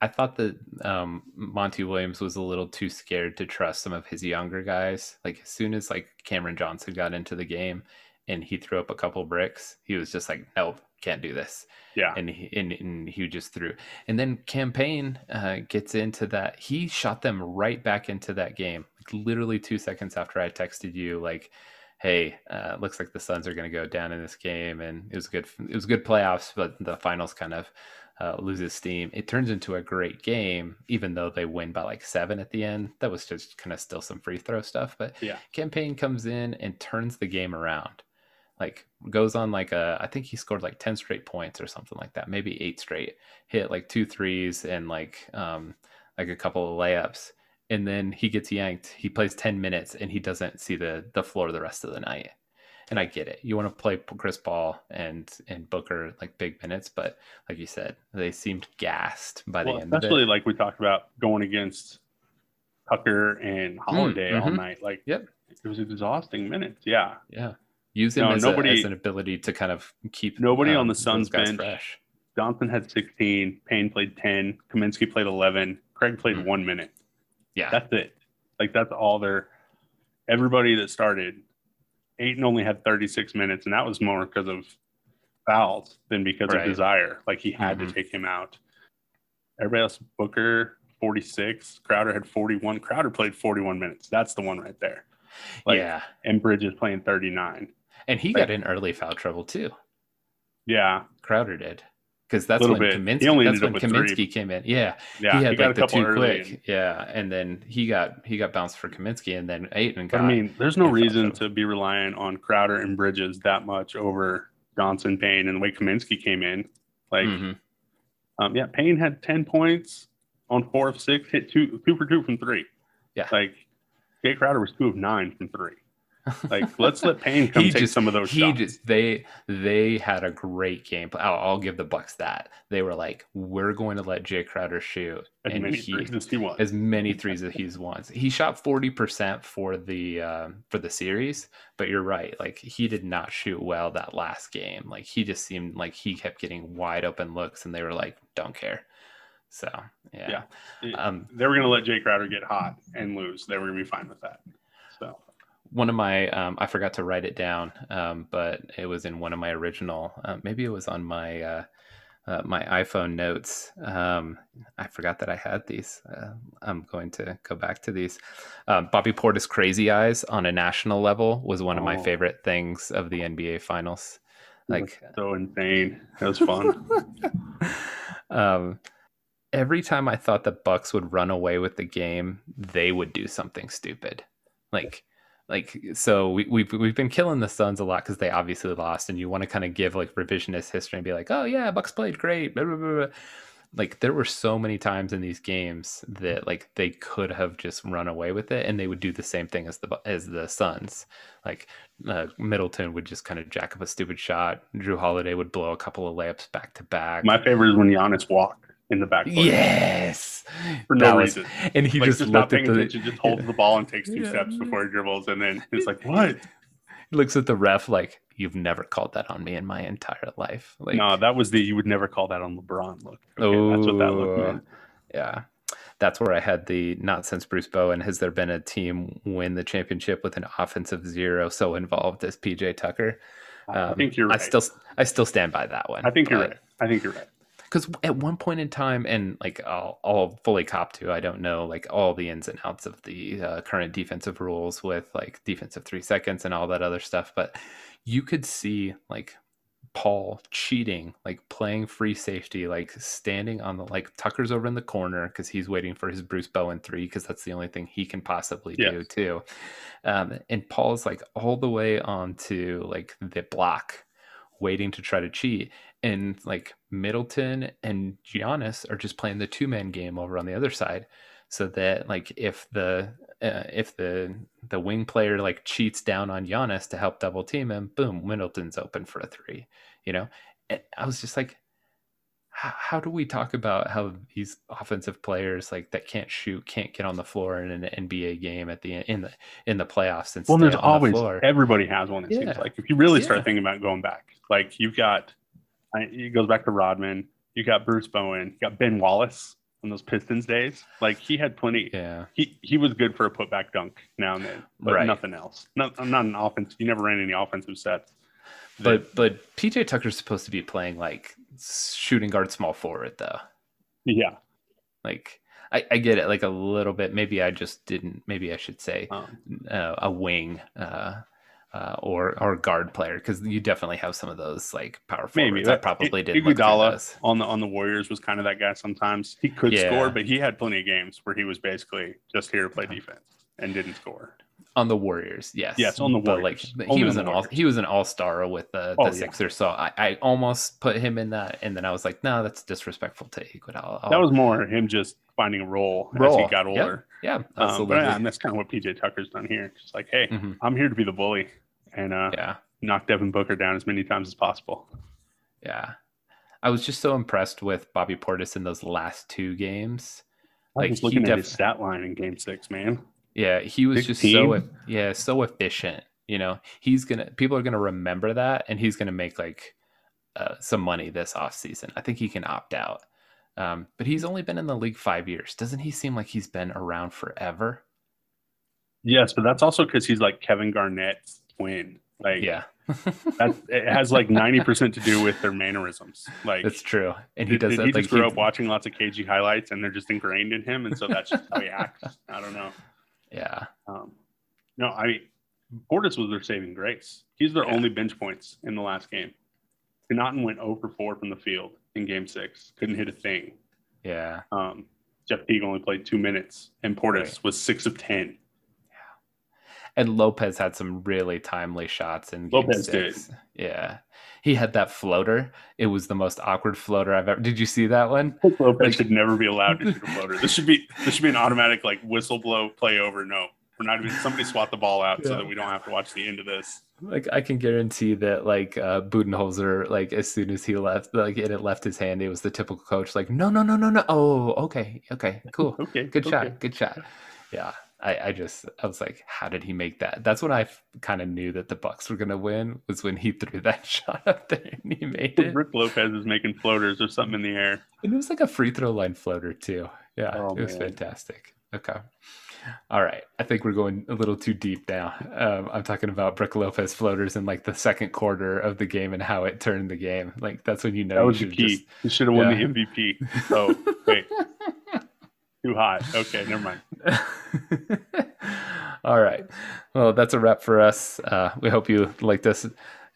I thought that um, Monty Williams was a little too scared to trust some of his younger guys. Like as soon as like Cameron Johnson got into the game and he threw up a couple bricks, he was just like, "Nope, can't do this." Yeah, and he, and, and he just threw. And then Cam Payne uh, gets into that. He shot them right back into that game. Like literally two seconds after I texted you, like hey, uh, looks like the Suns are going to go down in this game, and it was good. It was good playoffs, but the finals kind of uh, loses steam. It turns into a great game, even though they win by like seven at the end. That was just kind of still some free throw stuff. But yeah, Cam Payne comes in and turns the game around. Like goes on like a, I think he scored like ten straight points or something like that, maybe eight straight. Hit like two threes and like um like a couple of layups, and then he gets yanked. He plays ten minutes and he doesn't see the the floor the rest of the night and I get it. You want to play Chris Paul and and Booker like big minutes, but like you said, they seemed gassed by well, the end. Especially like we talked about going against Tucker and Holiday mm, mm-hmm. all night. Like, yep, it was exhausting minutes. Yeah, yeah. Use him no, as, nobody, a, as, an ability to kind of keep nobody um, on the Suns bench. Fresh. Johnson had 16, Payne played 10, Kaminsky played 11, Craig played mm-hmm. one minute. Yeah, that's it. Like that's all their. Everybody that started, Ayton only had 36 minutes, and that was more because of fouls than because right. of desire. Like he had mm-hmm. to take him out. Everybody else, Booker 46, Crowder had 41. Crowder played 41 minutes. That's the one right there. Like, yeah, and Bridges playing 39, and he like, got in early foul trouble too. Yeah, Crowder did because that's when bit. Kaminsky. That's when Kaminsky three. came in. Yeah, yeah, he had he like the two quick. And... Yeah, and then he got he got bounced for Kaminsky, and then Ayton got. I mean, there's no reason to be relying on Crowder and Bridges that much over Johnson, Payne, and the way Kaminsky came in. Like, mm-hmm. um, yeah, Payne had ten points on four of six, hit two two for two from three. Yeah, like Jae Crowder was two of nine from three. Like, let's let Payne [laughs] come take just, some of those he shots. Just, they they had a great game. I'll, I'll, give the Bucks that. They were like, we're going to let Jae Crowder shoot as and many he, threes as he wants. As many threes as he wants. He shot forty percent for the uh, for the series, but you're right. Like he did not shoot well that last game. Like he just seemed like he kept getting wide open looks, and they were like, don't care. So yeah, yeah. Um, they were going to let Jae Crowder get hot and lose. They were going to be fine with that. One of my um, I forgot to write it down, um, but it was in one of my original. Uh, maybe it was on my uh, uh, my iPhone notes. Um, I forgot that I had these. Uh, I'm going to go back to these. Um, Bobby Portis' crazy eyes on a national level was one of my oh. favorite things of the NBA Finals. Like so insane. That was fun. [laughs] um, every time I thought the Bucks would run away with the game, they would do something stupid. Like like so we, we've we've been killing the Suns a lot because they obviously lost, and you want to kind of give like revisionist history and be like, oh yeah, Bucks played great. Blah, blah, blah. Like there were so many times in these games that like they could have just run away with it, and they would do the same thing as the as the Suns. Like uh, Middleton would just kind of jack up a stupid shot. Jrue Holiday would blow a couple of layups back to back. My favorite is when Giannis walked in the back. Yes, for no was, reason. And he like, just, just not paying attention, the, just holds yeah. the ball and takes two yeah. steps before he dribbles, and then it's like, "What?" He looks at the ref like, "You've never called that on me in my entire life." Like, no, that was the you would never call that on LeBron look. Okay, oh, that's what that look meant. Yeah. That's where I had the not since Bruce Bowen has there been a team win the championship with an offensive zero so involved as PJ Tucker. Um, I think you're right. I still I still stand by that one. I think you're right. I think you're right because at one point in time, and like I'll, I'll fully cop to, I don't know like all the ins and outs of the uh, current defensive rules with like defensive three seconds and all that other stuff, but you could see like Paul cheating, like playing free safety, like standing on the like Tucker's over in the corner because he's waiting for his Bruce Bowen three because that's the only thing he can possibly yes. do too. Um, and Paul's like all the way onto like the block, waiting to try to cheat, and like Middleton and Giannis are just playing the two man game over on the other side, so that like if the uh, if the the wing player like cheats down on Giannis to help double team him, boom, Middleton's open for a three. You know, and I was just like, how, how do we talk about how these offensive players like that can't shoot can't get on the floor in an NBA game at the in the in the playoffs and well, there's always the everybody has one. It yeah. seems like if you really start thinking about going back, like you've got it goes back to Rodman. You got Bruce Bowen. You got Ben Wallace on those Pistons days. Like he had plenty. Yeah. He he was good for a putback dunk now and then, but right. nothing else. Not not an offense. You never ran any offensive sets. But but PJ Tucker's supposed to be playing like shooting guard, small forward though. Yeah. Like I, I get it like a little bit. Maybe I just didn't. Maybe I should say um, uh, a wing. Uh, uh, or or guard player because you definitely have some of those like power forwards. Maybe that probably did. Iguodala on the on the Warriors was kind of that guy. Sometimes he could yeah. score, but he had plenty of games where he was basically just here to play defense and didn't score. On the Warriors, yes, yes, on the Warriors. But like he was an all he was an all star with the, the oh, Sixers, yeah. so I, I almost put him in that, and then I was like, no, that's disrespectful to Iguodala. That was more him just finding a role, role. as he got older. Yeah, yeah absolutely. Um, but yeah, and that's kind of what PJ Tucker's done here. Just like, hey, mm-hmm. I'm here to be the bully and uh, yeah, knock Devin Booker down as many times as possible. Yeah, I was just so impressed with Bobby Portis in those last two games. I like, was looking at def- his stat line in Game Six, man. Yeah, he was 16? just so yeah so efficient. You know, he's gonna people are gonna remember that, and he's gonna make like uh, some money this off season. I think he can opt out Um, but he's only been in the league five years. Doesn't he seem like he's been around forever? Yes, but that's also because he's like Kevin Garnett's twin. Like, yeah, [laughs] that it has like ninety percent to do with their mannerisms. Like, that's true. And he did, does did that. He like, just grew he... up watching lots of KG highlights, and they're just ingrained in him, and so that's just how he [laughs] acts. I don't know. Yeah. Um, no, I mean, Portis was their saving grace. He's their yeah. only bench points in the last game. Connaughton went 0 for 4 from the field in game six. Couldn't hit a thing. Yeah. Um, Jeff Teague only played two minutes, and Portis right. was six of 10. And Lopez had some really timely shots in game Lopez six. Did. Yeah. He had that floater. It was the most awkward floater I've ever. Did you see that one? Lopez like, should never be allowed to [laughs] shoot a floater. This should be this should be an automatic like whistle blow play over. No, we're not even somebody swat the ball out yeah. so that we don't have to watch the end of this. Like I can guarantee that like uh Budenholzer, like as soon as he left, like it left his hand, it was the typical coach, like, no, no, no, no, no. Oh, okay, okay, cool. [laughs] okay. Good okay. shot. Good shot. Yeah. I, I just I was like, how did he make that? That's when I kind of knew that the Bucks were gonna win was when he [laughs] threw that [laughs] shot up there and he made it. Brook Lopez is making floaters or something in the air. And it was like a free throw line floater too. Yeah, oh, it was man. fantastic. Okay. All right. I think we're going a little too deep now. Um, I'm talking about Brook Lopez floaters in like the second quarter of the game and how it turned the game. Like that's when you know that was the key. Just, you should have won the MVP. [laughs] Oh wait, too hot. Okay, never mind. [laughs] All right. Well, that's a wrap for us. Uh, we hope you liked us.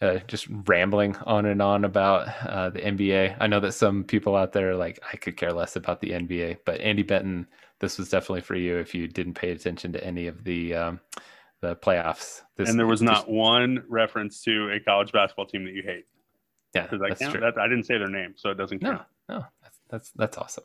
Uh, just rambling on and on about uh, the NBA. I know that some people out there like I could care less about the NBA, but Andy Benton this was definitely for you if you didn't pay attention to any of the um, the playoffs. This, and there was not one reference to a college basketball team that you hate. Yeah, that's true. That, I didn't say their name, so it doesn't count. No, no, that's that's that's awesome.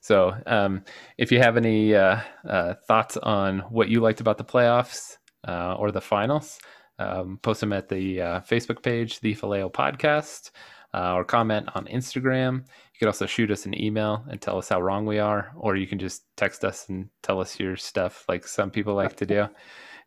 So, um, if you have any uh, uh, thoughts on what you liked about the playoffs uh, or the finals, um, post them at the uh, Facebook page, the Phileo Podcast, uh, or comment on Instagram. You could also shoot us an email and tell us how wrong we are, or you can just text us and tell us your stuff like some people like to do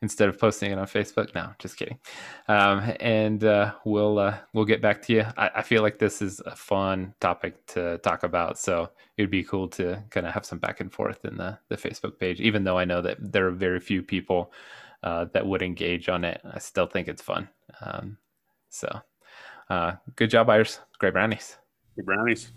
instead of posting it on Facebook. No, just kidding. Um, and uh, we'll uh, we'll get back to you. I, I, feel like this is a fun topic to talk about, so it'd be cool to kind of have some back and forth in the the Facebook page. Even though I know that there are very few people uh, that would engage on it, I still think it's fun. Um, so, uh, good job, Byers. Great brownies. Good brownies.